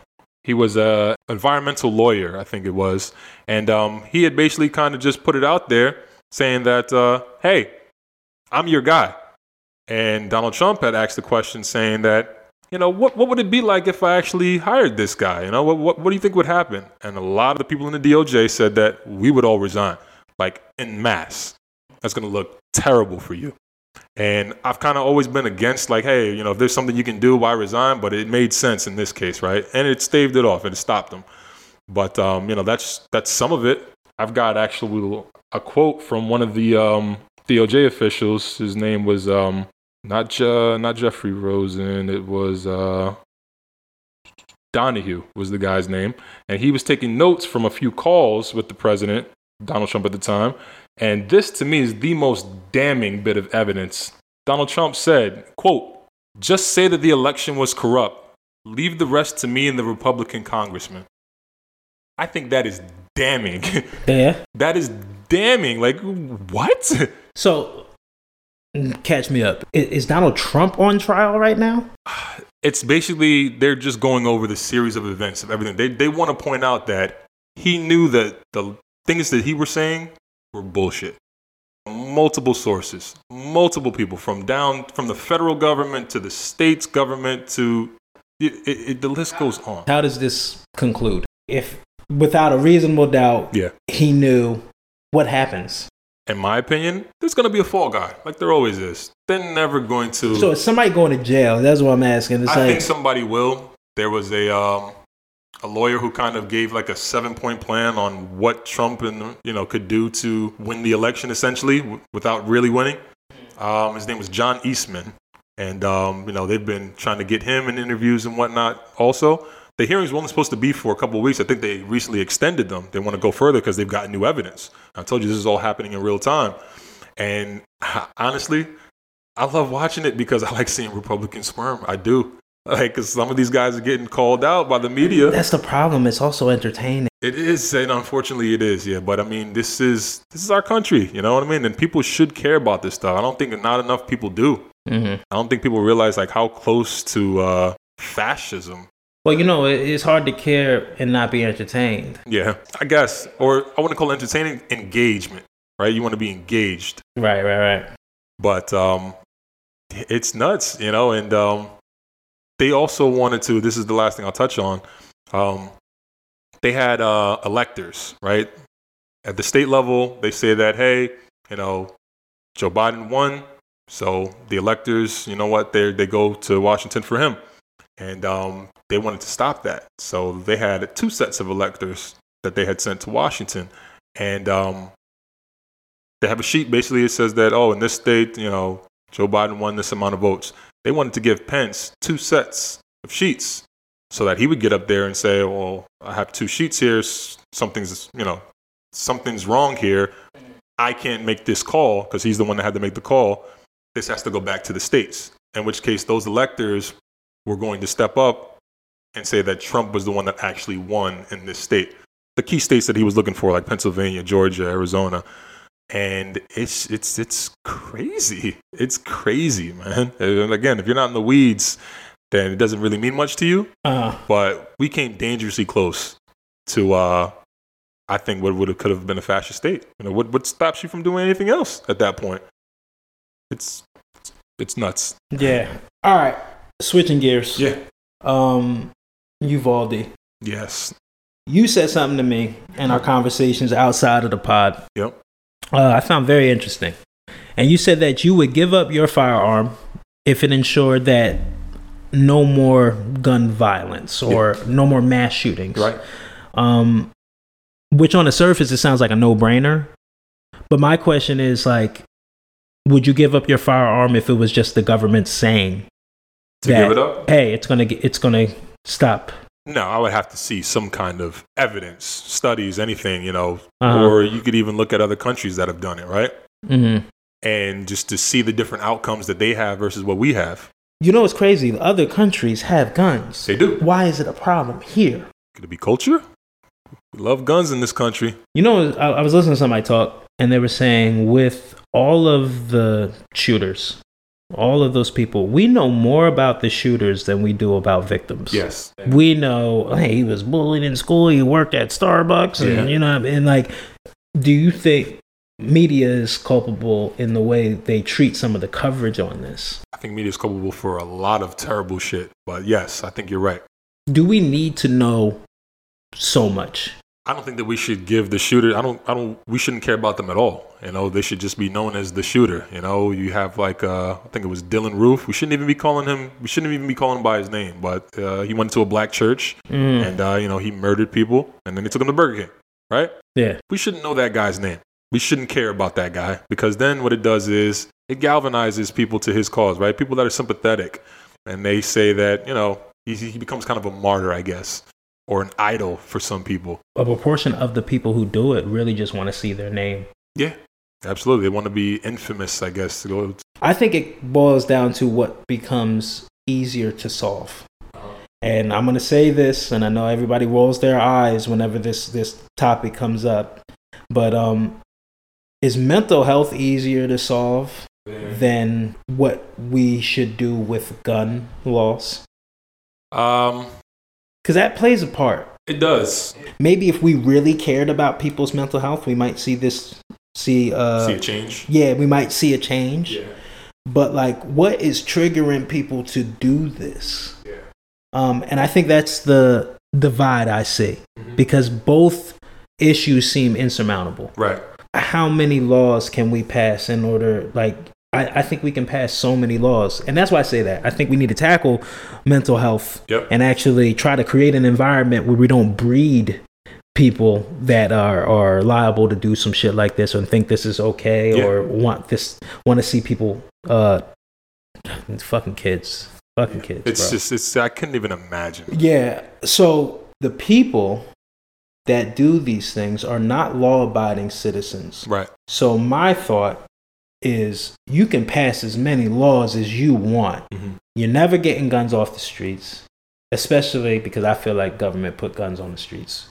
He was a environmental lawyer, I think it was, and um, he had basically kind of just put it out there saying that, uh, hey, I'm your guy. And Donald Trump had asked the question saying that you know, what, what would it be like if I actually hired this guy? You know, what, what, what do you think would happen? And a lot of the people in the DOJ said that we would all resign, like in mass. That's going to look terrible for you. And I've kind of always been against, like, hey, you know, if there's something you can do, why resign? But it made sense in this case, right? And it staved it off and it stopped them. But, um, you know, that's, that's some of it. I've got actually a quote from one of the um, DOJ officials. His name was um, not Je- not Jeffrey Rosen. It was uh, Donoghue was the guy's name, and he was taking notes from a few calls with the president, Donald Trump at the time. And this, to me, is the most damning bit of evidence. Donald Trump said, "quote Just say that the election was corrupt. Leave the rest to me and the Republican congressman." I think that is damning. Yeah. that is damning. Like what? So catch me up. Is Donald Trump on trial right now? It's basically they're just going over the series of events of everything. They they want to point out that he knew that the things that he was saying were bullshit. Multiple sources, multiple people from down from the federal government to the states government to it, it, it, the list goes on. How does this conclude? If without a reasonable doubt, Yeah. he knew what happens. In my opinion, there's gonna be a fall guy, like there always is. They're never going to. So is somebody going to jail? That's what I'm asking. It's I like think somebody will. There was a um, a lawyer who kind of gave like a seven point plan on what Trump and you know could do to win the election, essentially, w- without really winning. Um, his name was John Eastman, and um, you know they've been trying to get him in interviews and whatnot. Also, the hearings were only supposed to be for a couple of weeks. I think they recently extended them. They want to go further because they've got new evidence. I told you this is all happening in real time, and honestly, I love watching it because I like seeing Republicans squirm. I do. Like, because some of these guys are getting called out by the media. that's the problem. It's also entertaining. It is, and unfortunately, it is. Yeah, but I mean, this is this is our country. You know what I mean? And people should care about this stuff. I don't think not enough people do. Mm-hmm. I don't think people realize like how close to uh, fascism. Well, you know, it's hard to care and not be entertained. Yeah, I guess, or I want to call it entertaining engagement. Right? You want to be engaged. Right, right, right. but um, it's nuts, you know. And um, they also wanted to. This is the last thing I'll touch on. Um, they had uh, electors, right? At the state level, they say that hey, you know, Joe Biden won, so the electors, you know what, they they go to Washington for him, and um, they wanted to stop that. So they had two sets of electors that they had sent to Washington, and um, they have a sheet. Basically, it says that oh, in this state, you know, Joe Biden won this amount of votes. They wanted to give Pence two sets of sheets so that he would get up there and say, "Well, I have two sheets here. Something's, you know, something's wrong here. I can't make this call because he's the one that had to make the call. This has to go back to the states." In which case, those electors were going to step up and say that Trump was the one that actually won in this state. The key states that he was looking for, like Pennsylvania, Georgia, Arizona, and it's it's it's crazy. It's crazy, man. And again, if you're not in the weeds, then it doesn't really mean much to you. Uh, But we came dangerously close to, uh, I think, what would have could have been a fascist state. You know, what what stops you from doing anything else at that point? It's it's, it's nuts. yeah. All right. Switching gears. Yeah. Um, Uvalde. Yes. You said something to me in our conversations outside of the pod. Yep. Uh, I found very interesting. And you said that you would give up your firearm if it ensured that no more gun violence or no more mass shootings. Right. Um, which on the surface it sounds like a no-brainer, but my question is like, would you give up your firearm if it was just the government saying To that, give it up? Hey, it's gonna get, it's gonna stop. No, I would have to see some kind of evidence, studies, anything, you know, Uh-huh. or you could even look at other countries that have done it, right? Mm-hmm. And just to see the different outcomes that they have versus what we have. You know what's crazy? Other countries have guns. They do. Why is it a problem here? Could it be culture? We love guns in this country. You know, I, I was listening to somebody talk, and they were saying with all of the shooters, all of those people, we know more about the shooters than we do about victims. Yes. We know, hey, he was bullied in school, he worked at Starbucks, and Yeah. you know, and like, do you think media is culpable in the way they treat some of the coverage on this? I think media is culpable for a lot of terrible shit. But yes, I think you're right. Do we need to know so much? I don't think that we should give the shooter. I don't. I don't. We shouldn't care about them at all. You know, they should just be known as the shooter. You know, you have like uh, I think it was Dylann Roof. We shouldn't even be calling him. We shouldn't even be calling him by his name. But uh, he went to a black church Mm, and uh, you know he murdered people, and then they took him to Burger King. Right? yeah. We shouldn't know that guy's name. We shouldn't care about that guy because then what it does is it galvanizes people to his cause. Right? People that are sympathetic, and they say that you know he, he becomes kind of a martyr, I guess, or an idol for some people. a proportion of the people who do it really just want to see their name. Yeah, absolutely. They want to be infamous, I guess. To go, I think it boils down to what becomes easier to solve. And I'm going to say this, and I know everybody rolls their eyes whenever this, this topic comes up, but um, is mental health easier to solve than what we should do with gun laws? um, Because that plays a part. it does Maybe if we really cared about people's mental health, we might see this, see, uh, see a change. yeah, we might see a change. Yeah. But like, what is triggering people to do this? yeah. Um, and I think that's the divide I see Mm-hmm. because both issues seem insurmountable. Right. How many laws can we pass in order, like, I, I think we can pass so many laws. And that's why I say that. I think we need to tackle mental health Yep. and actually try to create an environment where we don't breed people that are, are liable to do some shit like this and think this is okay Yeah. or want this, want to see people, uh, fucking kids. Fucking kids. It's bro. just it's I couldn't even imagine. Yeah. So the people that do these things are not law abiding citizens. Right. So my thought is you can pass as many laws as you want. Mhm. You're never getting guns off the streets, especially because I feel like government put guns on the streets.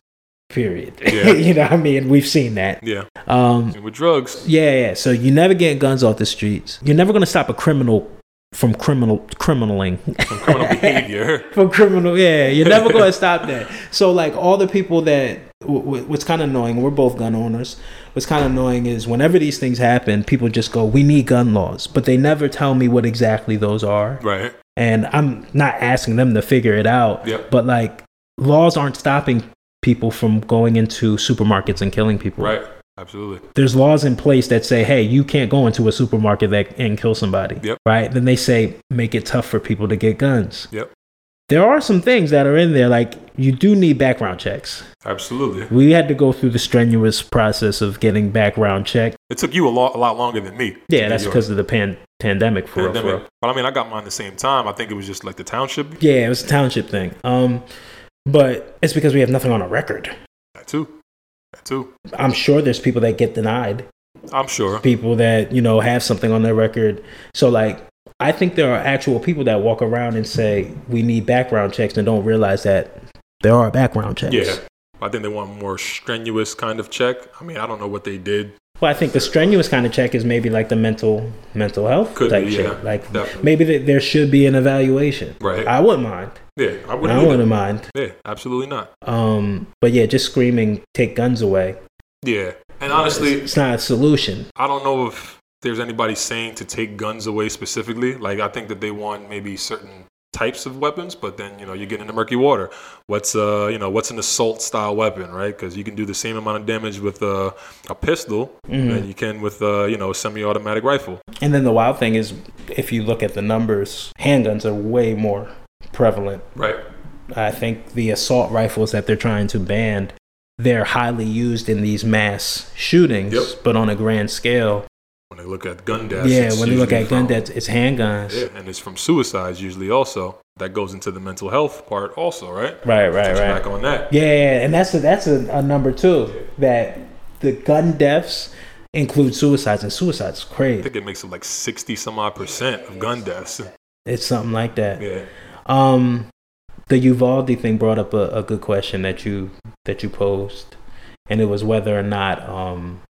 Period. Yeah. you know what I mean? We've seen that. Yeah. Um, And with drugs. yeah, yeah. So you're never getting guns off the streets. You're never going to stop a criminal from criminal criminaling. From criminal behavior. from criminal yeah you're never going to stop that so like all the people that what's kind of annoying we're both gun owners what's kind of annoying is whenever these things happen people just go we need gun laws but they never tell me what exactly those are Right. and i'm not asking them to figure it out Yep. but like laws aren't stopping people from going into supermarkets and killing people Right. Absolutely. there's laws in place that say, hey, you can't go into a supermarket that, and kill somebody. Yep. Right? Then they say, make it tough for people to get guns. Yep. There are some things that are in there, like you do need background checks. Absolutely. We had to go through the strenuous process of getting background checked. It took you a lot a lot longer than me. Yeah, that's because of the pan- pandemic for real, for real. But I mean, I got mine the same time. I think it was just like the township. Yeah, it was a township thing. Um, but it's because we have nothing on a record. That too. That too. I'm sure there's people that get denied. I'm sure. people that you know have something on their record. So like I think there are actual people that walk around and say we need background checks and don't realize that there are background checks. Yeah. I think they want more strenuous kind of check. I mean, I don't know what they did. Well, I think the strenuous kind of check is maybe like the mental mental health Could type be, shit. yeah, Like definitely. maybe th- there should be an evaluation. Right. I wouldn't mind. Yeah, I I wouldn't. either. wouldn't mind. Yeah, absolutely not. Um, but yeah, just screaming take guns away. Yeah, and honestly, It's not a solution. I don't know if there's anybody saying to take guns away specifically. Like, I think that they want maybe certain types of weapons, but then you know you get into murky water. What's uh you know what's an assault style weapon, right? Because you can do the same amount of damage with uh, a pistol Mm-hmm. than you can with uh you know a semi-automatic rifle. And then the wild thing is, if you look at the numbers, handguns are way more prevalent Right. I think the assault rifles that they're trying to ban, they're highly used in these mass shootings, Yep. but on a grand scale. When they look at gun deaths. yeah, when they look at gun deaths, it's handguns. Yeah, and it's from suicides usually also. That goes into the mental health part also, right? Right, right, Touch right. Back on that. Yeah, yeah, and that's a, that's a, a number two that the gun deaths include suicides, and suicides crazy. I think it makes up like sixty some odd percent of gun deaths. It's something like that. Yeah. Um, the Uvalde thing brought up a, a good question that you that you posed, and it was whether or not um,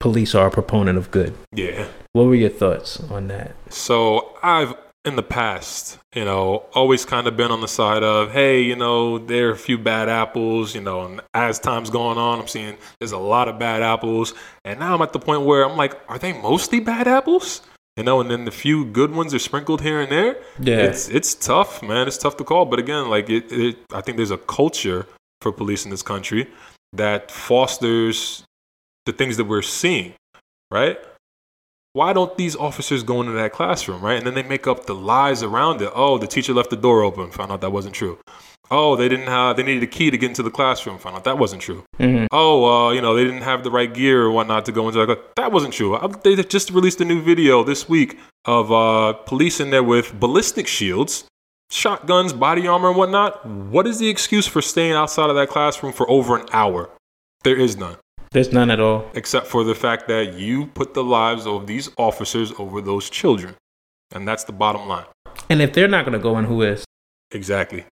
police are a proponent of good. Yeah. What were your thoughts on that? So I've in the past, you know, always kind of been on the side of, hey, you know, there are a few bad apples, you know, and as time's going on, I'm seeing there's a lot of bad apples. And now I'm at the point where I'm like, are they mostly bad apples? You know, and then the few good ones are sprinkled here and there. Yeah. It's it's tough, man. It's tough to call. But again, like it, it I think there's a culture for police in this country that fosters the things that we're seeing, right? Why don't these officers go into that classroom, right? And then they make up the lies around it. Oh, the teacher left the door open. Found out that wasn't true. Oh, they didn't have. They needed a key to get into the classroom. Found out that wasn't true. Mhm. Oh, uh, you know, they didn't have the right gear or whatnot to go into that. That wasn't true. Uh, They just released a new video this week of uh, police in there with ballistic shields, shotguns, body armor, and whatnot. What is the excuse for staying outside of that classroom for over an hour? There is none There's none at all. except for the fact that you put the lives of these officers over those children. And that's the bottom line. And if they're not going to go in, who is? Exactly.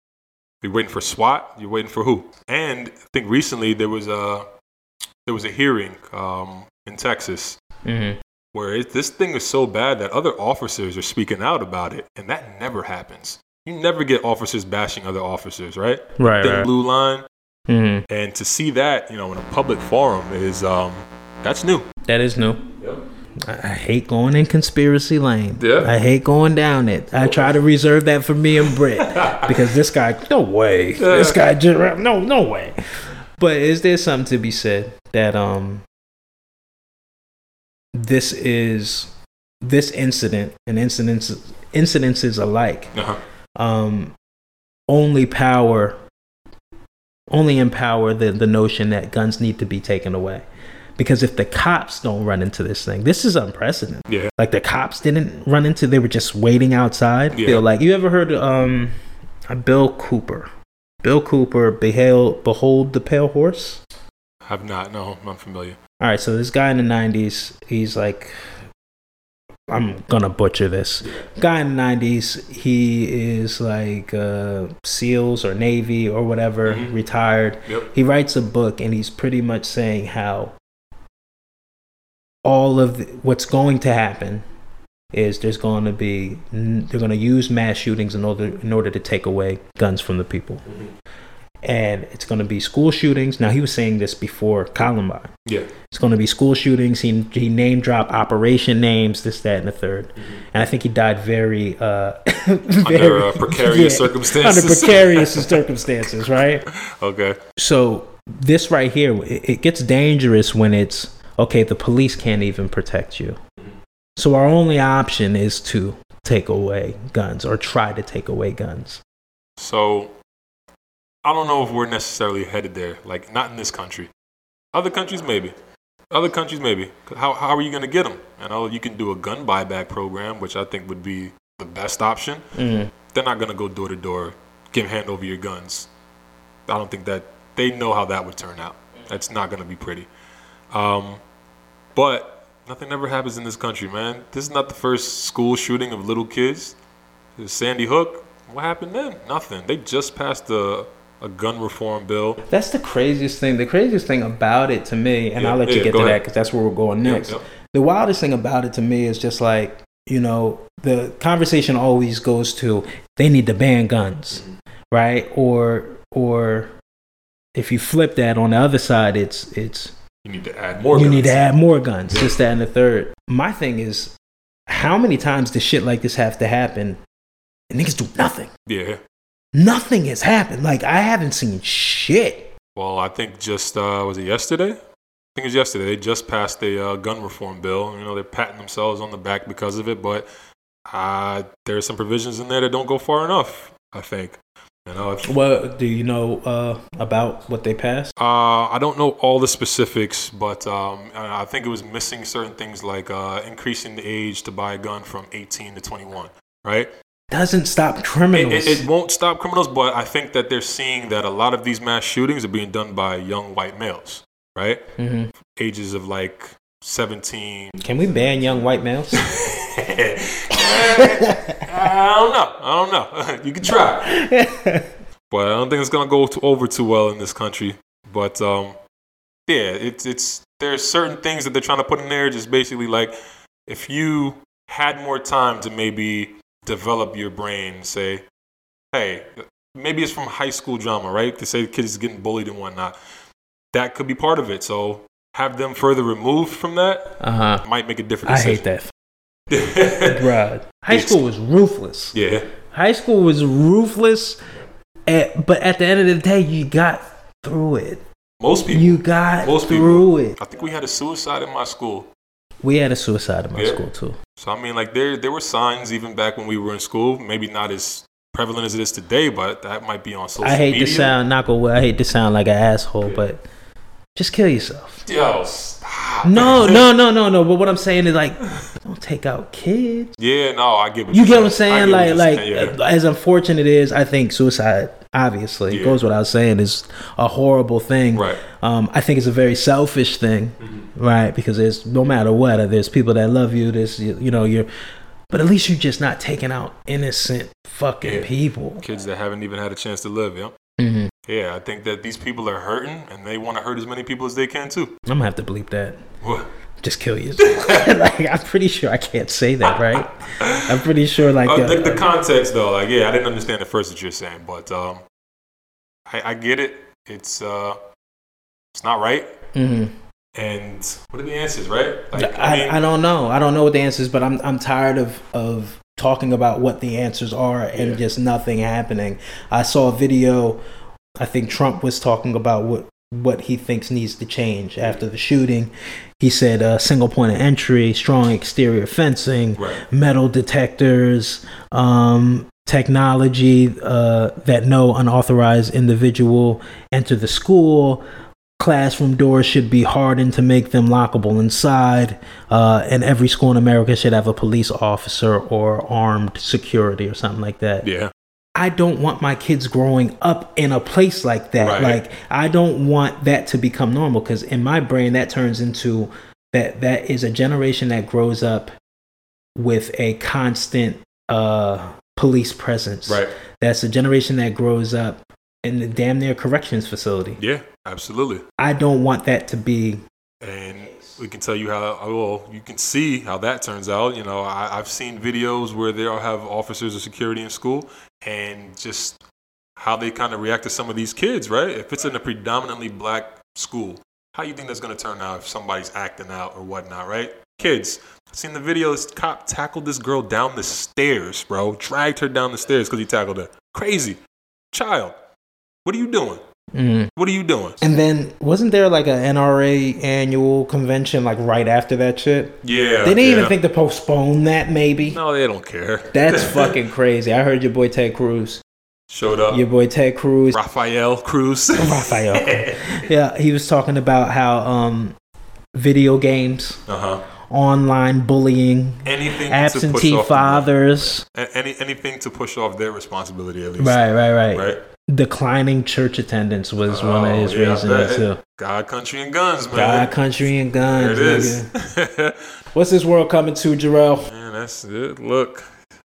You're waiting for SWAT. You're waiting for who? And I think recently there was a there was a hearing um, in Texas Mm-hmm. where it, this thing is so bad that other officers are speaking out about it, and that never happens. You never get officers bashing other officers, right? Right, Thin right. blue line, Mm-hmm. and to see that, you know, in a public forum is um, that's new. That is new. I I hate going in conspiracy lane. Yeah. I hate going down it. I try to reserve that for me and Britt because this guy, no way. This guy, just, no, no way. But is there something to be said that um this is this incident and incidents incidences alike Uh-huh. um only power only empower the the notion that guns need to be taken away because if the cops don't run into this thing this is unprecedented Yeah. like the cops didn't run into they were just waiting outside Yeah. feel like you ever heard um bill cooper bill cooper behold behold the pale horse Have not. No, I'm unfamiliar. all right so this guy in the 90s he's like i'm gonna butcher this guy in the 90s he is like uh seals or navy or whatever Mhm. retired Yep. he writes a book and he's pretty much saying how all of the, what's going to happen is there's going to be they're going to use mass shootings in order in order to take away guns from the people and it's going to be school shootings now he was saying this before columbine Yeah. it's going to be school shootings he, he name dropped operation names this that and the 3rd and i think he died very uh Under uh, precarious circumstances. under precarious circumstances right Okay. so this right here, it, it gets dangerous when it's okay. The police can't even protect you. So our only option is to take away guns or try to take away guns. So I don't know if we're necessarily headed there. Like not in this country. Other countries maybe. Other countries maybe. How how are you going to get them? You know, you can do a gun buyback program, which I think would be the best option. Mm. They're not going to go door to door, give hand over your guns. I don't think that they know how that would turn out. That's not going to be pretty. Um, but nothing ever happens in this country, man. This is not the first school shooting of little kids. Sandy Hook. What happened then? Nothing. They just passed a, a gun reform bill. That's the craziest thing. The craziest thing about it to me, and Yeah, I'll let you get to that because that's where we're going next. Yep, The wildest thing about it to me is just like, you know, the conversation always goes to they need to ban guns, right? Or or if you flip that on the other side, it's it's You need to add more. you guns. need to add more guns, just that, and the third. My thing is, how many times does shit like this have to happen? And niggas do nothing. Yeah. Nothing has happened. Like I haven't seen shit. Well, I think just uh, was it yesterday? I think it was yesterday. They just passed a uh, gun reform bill. You know, they're patting themselves on the back because of it, but uh, there are some provisions in there that don't go far enough. I think. You know, if, Well, do you know uh, about what they passed? uh, I don't know all the specifics, but um, I I think it was missing certain things like uh, increasing the age to buy a gun from 18 to 21. Right? Doesn't stop criminals. it, it won't stop criminals, but I think that they're seeing that a lot of these mass shootings are being done by young white males, right? Mhm. Ages of like 17. Can we ban young white males? I don't know. I don't know. you can try. But I don't think it's gonna go over too well in this country. But um, yeah, it's it's there's certain things that they're trying to put in there. Just basically like if you had more time to maybe develop your brain, say, hey, maybe it's from high school drama, right? To say the kids is getting bullied and whatnot. That could be part of it. So have them further removed from that Uh huh. might make a difference. I hate that, bruh. High school was ruthless. yeah. High school was ruthless, at, but at the end of the day, you got through it. Most people. You got Most people. through it. I think we had a suicide in my school. We had a suicide in my Yeah. school too. So I mean, like there there were signs even back when we were in school. Maybe not as prevalent as it is today, but that might be on social I hate media. to sound knock wood. I hate to sound like an asshole, but just kill yourself. Yo, stop. No, no, no, no, no. But what I'm saying is like, don't take out kids. Yeah, no, I get what You get what I'm saying? Like, like saying, yeah. as unfortunate it is, I think suicide obviously Yeah. goes without saying is a horrible thing. Right. Um, I think it's a very selfish thing, Mm-hmm. Right? Because there's no matter what, there's people that love you. There's you, you know you're, but at least you're just not taking out innocent fucking Yeah. people. kids that haven't even had a chance to live. Yeah, hmm yeah. I think that these people are hurting, and they want to hurt as many people as they can too. I'm gonna have to bleep that. What? Just kill you. like I'm pretty sure I can't say that, right? I'm pretty sure like Uh, uh, the, the context, though, like, yeah, I didn't understand at first what you're saying, but um, I, I get it. It's uh, it's not right. mhm. And what are the answers, right? Like, I, mean, I don't know. I don't know what the answers, but I'm I'm tired of of talking about what the answers are and Yeah. just nothing happening. I saw a video. I think Trump was talking about what what he thinks needs to change after the shooting. He said uh, single point of entry, strong exterior fencing, Right. metal detectors, um, technology uh, that no unauthorized individual enter the school. Classroom doors should be hardened to make them lockable inside, uh, and every school in America should have a police officer or armed security or something like that. yeah, I don't want my kids growing up in a place like that. Right. Like I don't want that to become normal because in my brain that turns into that that is a generation that grows up with a constant uh police presence. right. That's a generation that grows up in the damn near corrections facility. Yeah, absolutely. I don't want that to be and we can tell you how oh, well you can see how that turns out. You know I, i've seen videos where they all have officers of security in school and just how they kind of react to some of these kids right? If it's in a predominantly black school how you think that's going to turn out if somebody's acting out or whatnot right? Kids I've seen the video this cop tackled this girl down the stairs bro. Dragged her down the stairs because he tackled her. Crazy. Child what are you doing mm. what are you doing and then wasn't there like an NRA annual convention like right after that shit? yeah They didn't even think to postpone that maybe. no they don't care That's fucking crazy. I heard your boy Ted Cruz. showed up Your boy Ted Cruz. Rafael Cruz. Raphael. yeah, he was talking about how um, video games, uh huh. online bullying, Anything to push absentee off fathers. The, any anything to push off their responsibility at least. Right, right, right, Right. Declining church attendance was one of Oh, his yeah, reasons too. God, country, and guns, man. God, country, and there guns. it is. What's this world coming to, Jarrell? man, that's it. Look,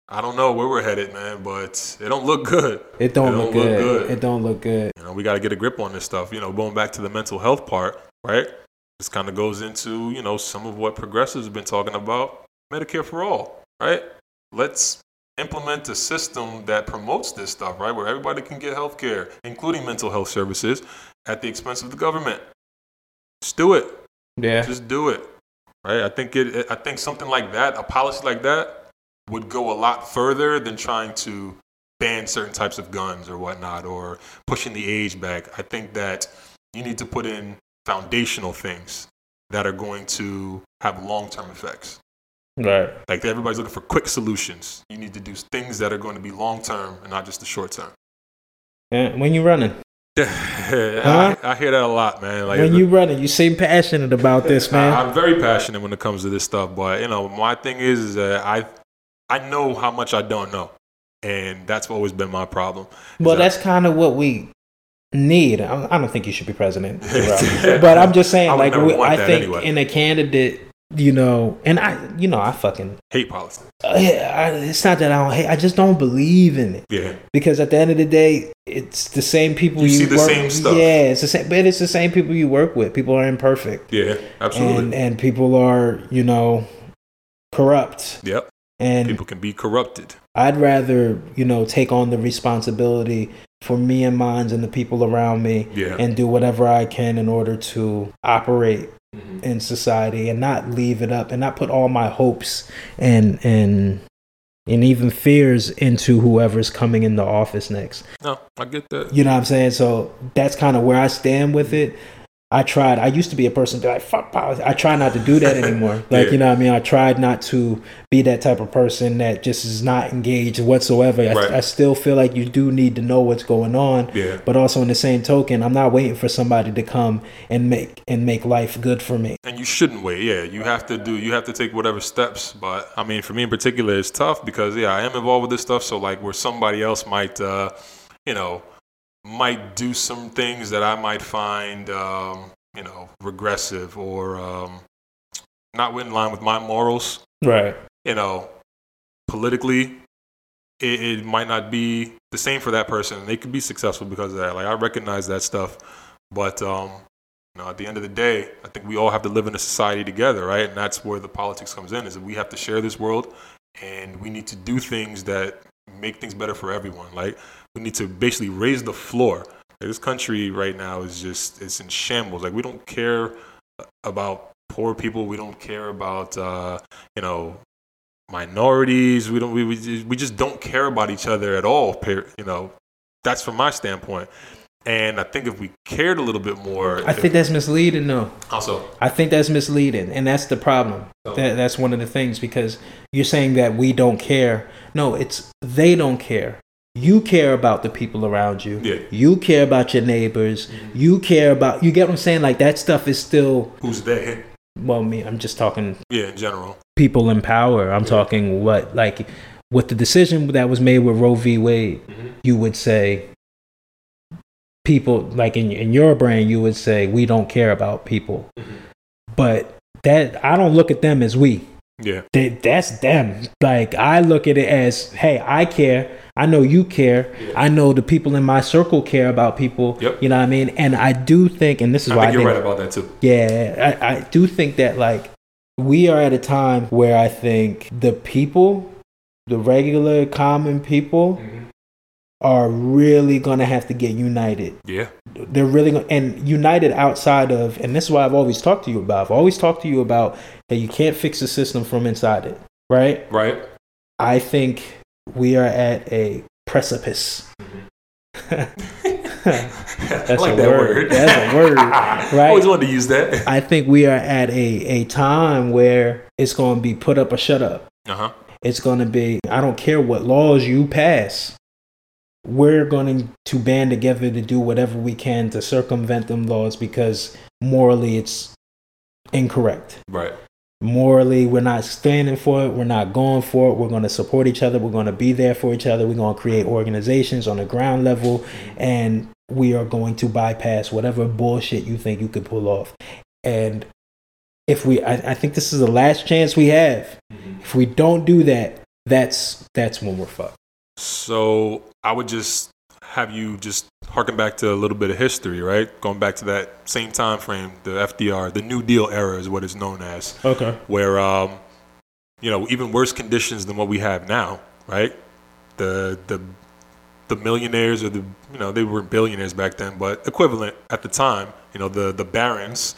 I don't know where we're headed, man, but it don't look good. It don't, It look, don't look good. good. It don't look good. You know, we got to get a grip on this stuff. You know, going back to the mental health part, right? This kind of goes into you know some of what progressives have been talking about. Medicare for all, right? Let's implement a system that promotes this stuff, right? Where everybody can get health care, including mental health services, at the expense of the government. Just do it. Yeah. Just do it. Right? I think it I think something like that, a policy like that, would go a lot further than trying to ban certain types of guns or whatnot or pushing the age back. I think that you need to put in foundational things that are going to have long term effects. Right. Like everybody's looking for quick solutions. You need to do things that are going to be long term and not just the short term. Yeah. When you running? I, I hear that a lot, man. Like when you running, you seem passionate about this, man. I, am very passionate when it comes to this stuff, but you know, my thing is, is that I I know how much I don't know, and that's always been my problem. Well, that's kind of what we need. I I don't think you should be president, but I'm just saying, I like, we, I think anyway. in a candidate, you know, and I, you know, I fucking, hate politics. uh, yeah, I, it's not that I don't hate. I just don't believe in it Yeah, because at the end of the day, it's the same people You you, see the work. same stuff. Yeah, it's the same, but it's the same people you work with. People are imperfect, yeah, absolutely. and and people are, you know, corrupt, yep, and people can be corrupted. I'd rather, you know, take on the responsibility for me and mine and the people around me Yeah, and do whatever I can in order to operate Mhm. in society and not leave it up and not put all my hopes and and and even fears into whoever's coming in the office next. no, I get that. You know what I'm saying? So that's kind of where I stand with it. I tried. I used to be a person to be like fuck politics. I try not to do that anymore. Like Yeah. you know, what I mean, I tried not to be that type of person that just is not engaged whatsoever. I, Right. I still feel like you do need to know what's going on. Yeah, But also in the same token, I'm not waiting for somebody to come and make and make life good for me. and you shouldn't wait. Yeah, you have to do. You have to take whatever steps. But I mean, for me in particular, it's tough because yeah, I am involved with this stuff. So like, where somebody else might, uh, you know, might do some things that I might find, um, you know, regressive or um, not in line with my morals. Right. You know, politically, it, it might not be the same for that person. They could be successful because of that. Like I recognize that stuff, but um, you know, at the end of the day, I think we all have to live in a society together, right? And that's where the politics comes in. Is that we have to share this world, and we need to do things that make things better for everyone. Like we need to basically raise the floor. Like, this country right now is just it's in shambles. Like we don't care about poor people. We don't care about uh, you know minorities. We don't. We, we just- we just don't care about each other at all. You know, that's from my standpoint. And I think if we cared a little bit more, I think that's misleading, though. also I think that's misleading, and that's the problem. That, that's one of the things because you're saying that we don't care. No, it's they don't care. You care about the people around you. Yeah. You care about your neighbors. Mm-hmm. You care about. You get what I'm saying? Like that stuff is still. who's there Well, me. I'm just talking Yeah, in general. people in power. I'm talking what like with the decision that was made with Roe v. Wade. Mm-hmm. You would say people like in in your brain. You would say we don't care about people, mm-hmm. but that I don't look at them as we. Yeah, That, that's them. Like I look at it as, hey, I care. I know you care. I know the people in my circle care about people. Yep. You know what I mean? And I do think, and this is I why think I you're think, right about that too. yeah, I, I do think that like we are at a time where I think the people, the regular common people, mm-hmm. are really gonna have to get united. Yeah, They're really gonna, and united outside of, and this is why I've always talked to you about. I've always talked to you about that you can't fix the system from inside it, right? right. I think we are at a precipice. That's a word. That's a word, I right? always wanted to use that. I think we are at a, a time where it's going to be put up or shut up. Uh huh. It's going to be, I don't care what laws you pass. We're going to band together to do whatever we can to circumvent them laws because morally it's incorrect. Right. Morally, we're not standing for it. We're not going for it. We're going to support each other. We're going to be there for each other. We're going to create organizations on the ground level. And we are going to bypass whatever bullshit you think you could pull off. And if we, I, I think this is the last chance we have. If we don't do that, that's that's when we're fucked. So I would just have you just harken back to a little bit of history, right? Going back to that same time frame, the FDR, the New Deal era is what it's known as, Okay. where um, you know even worse conditions than what we have now, right? The the the millionaires or the you know they were billionaires back then, but equivalent at the time. You know the the barons,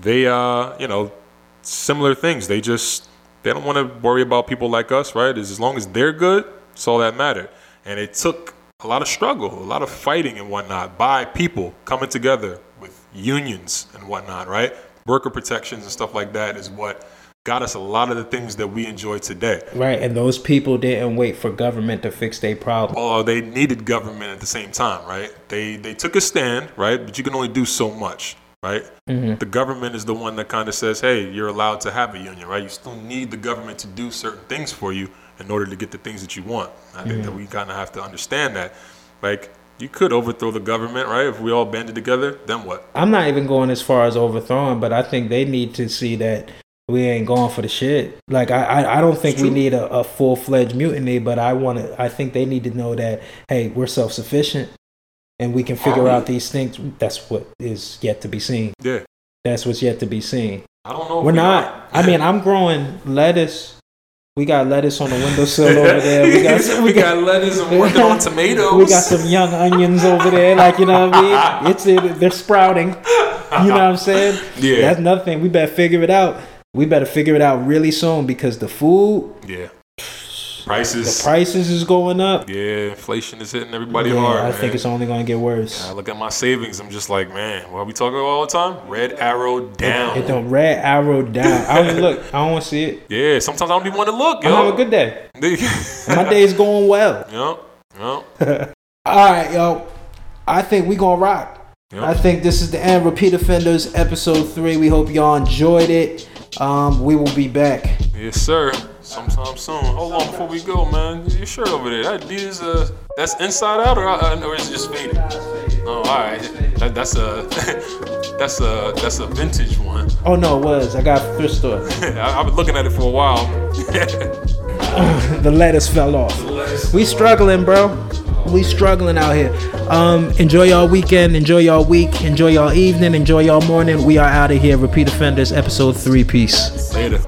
they uh you know similar things. They just they don't want to worry about people like us, right? As as long as they're good, it's all that mattered. And it took a lot of struggle, a lot of fighting and whatnot by people coming together with unions and whatnot, right? Worker protections and stuff like that is what got us a lot of the things that we enjoy today. Right. And those people didn't wait for government to fix their problem. Well, they needed government at the same time, right? They they took a stand, right? But you can only do so much, right? Mm-hmm. The government is the one that kind of says, "Hey, you're allowed to have a union, right? You still need the government to do certain things for you in order to get the things that you want." I think that we kind of have to understand that, like. You could overthrow the government, right? If we all banded together, then what? I'm not even going as far as overthrowing, but I think they need to see that we ain't going for the shit. Like I, I, I don't think we need a, a full fledged mutiny, but I want to. I think they need to know that hey, we're self sufficient, and we can figure we? out these things. That's what is yet to be seen. Yeah, That's what's yet to be seen. I don't know. We're we not. are. I mean, I'm growing lettuce. We got lettuce on the windowsill over there. We got we got lettuce and working on tomatoes. we got some young onions over there, like you know what I mean. It's it, they're sprouting. You know what I'm saying? Yeah. That's another thing. We better figure it out. We better figure it out really soon because the food, yeah. The Prices. prices is going up. yeah, inflation is hitting everybody Yeah, hard. I man. think it's only going to get worse. I look at my savings. I'm just like, man, what are we talking about all the time? Red arrow down. Hit don't red arrow down. I don't look. I don't want to see it. yeah, sometimes I don't even want to look, I'm having a good day. My day's going well. Yep. Yep. All right, yo. I think we gonna rock. Yep. I think this is the end. Repeat offenders, episode three. We hope y'all enjoyed it. Um, we will be back. Yes, sir. Sometime soon. Hold on before we go, man. Your shirt over there. That Adidas, uh, that's inside out, or, uh, or is it just faded? Oh, all right. That, that's a that's a that's a vintage one. Oh no, it was. I got thrift store. I, I've been looking at it for a while. the lettuce fell off. We struggling, bro. We struggling out here. Um, enjoy y'all weekend. Enjoy y'all week. Enjoy y'all evening. Enjoy y'all morning. We are out of here. Repeat offenders, episode three. Peace. Later.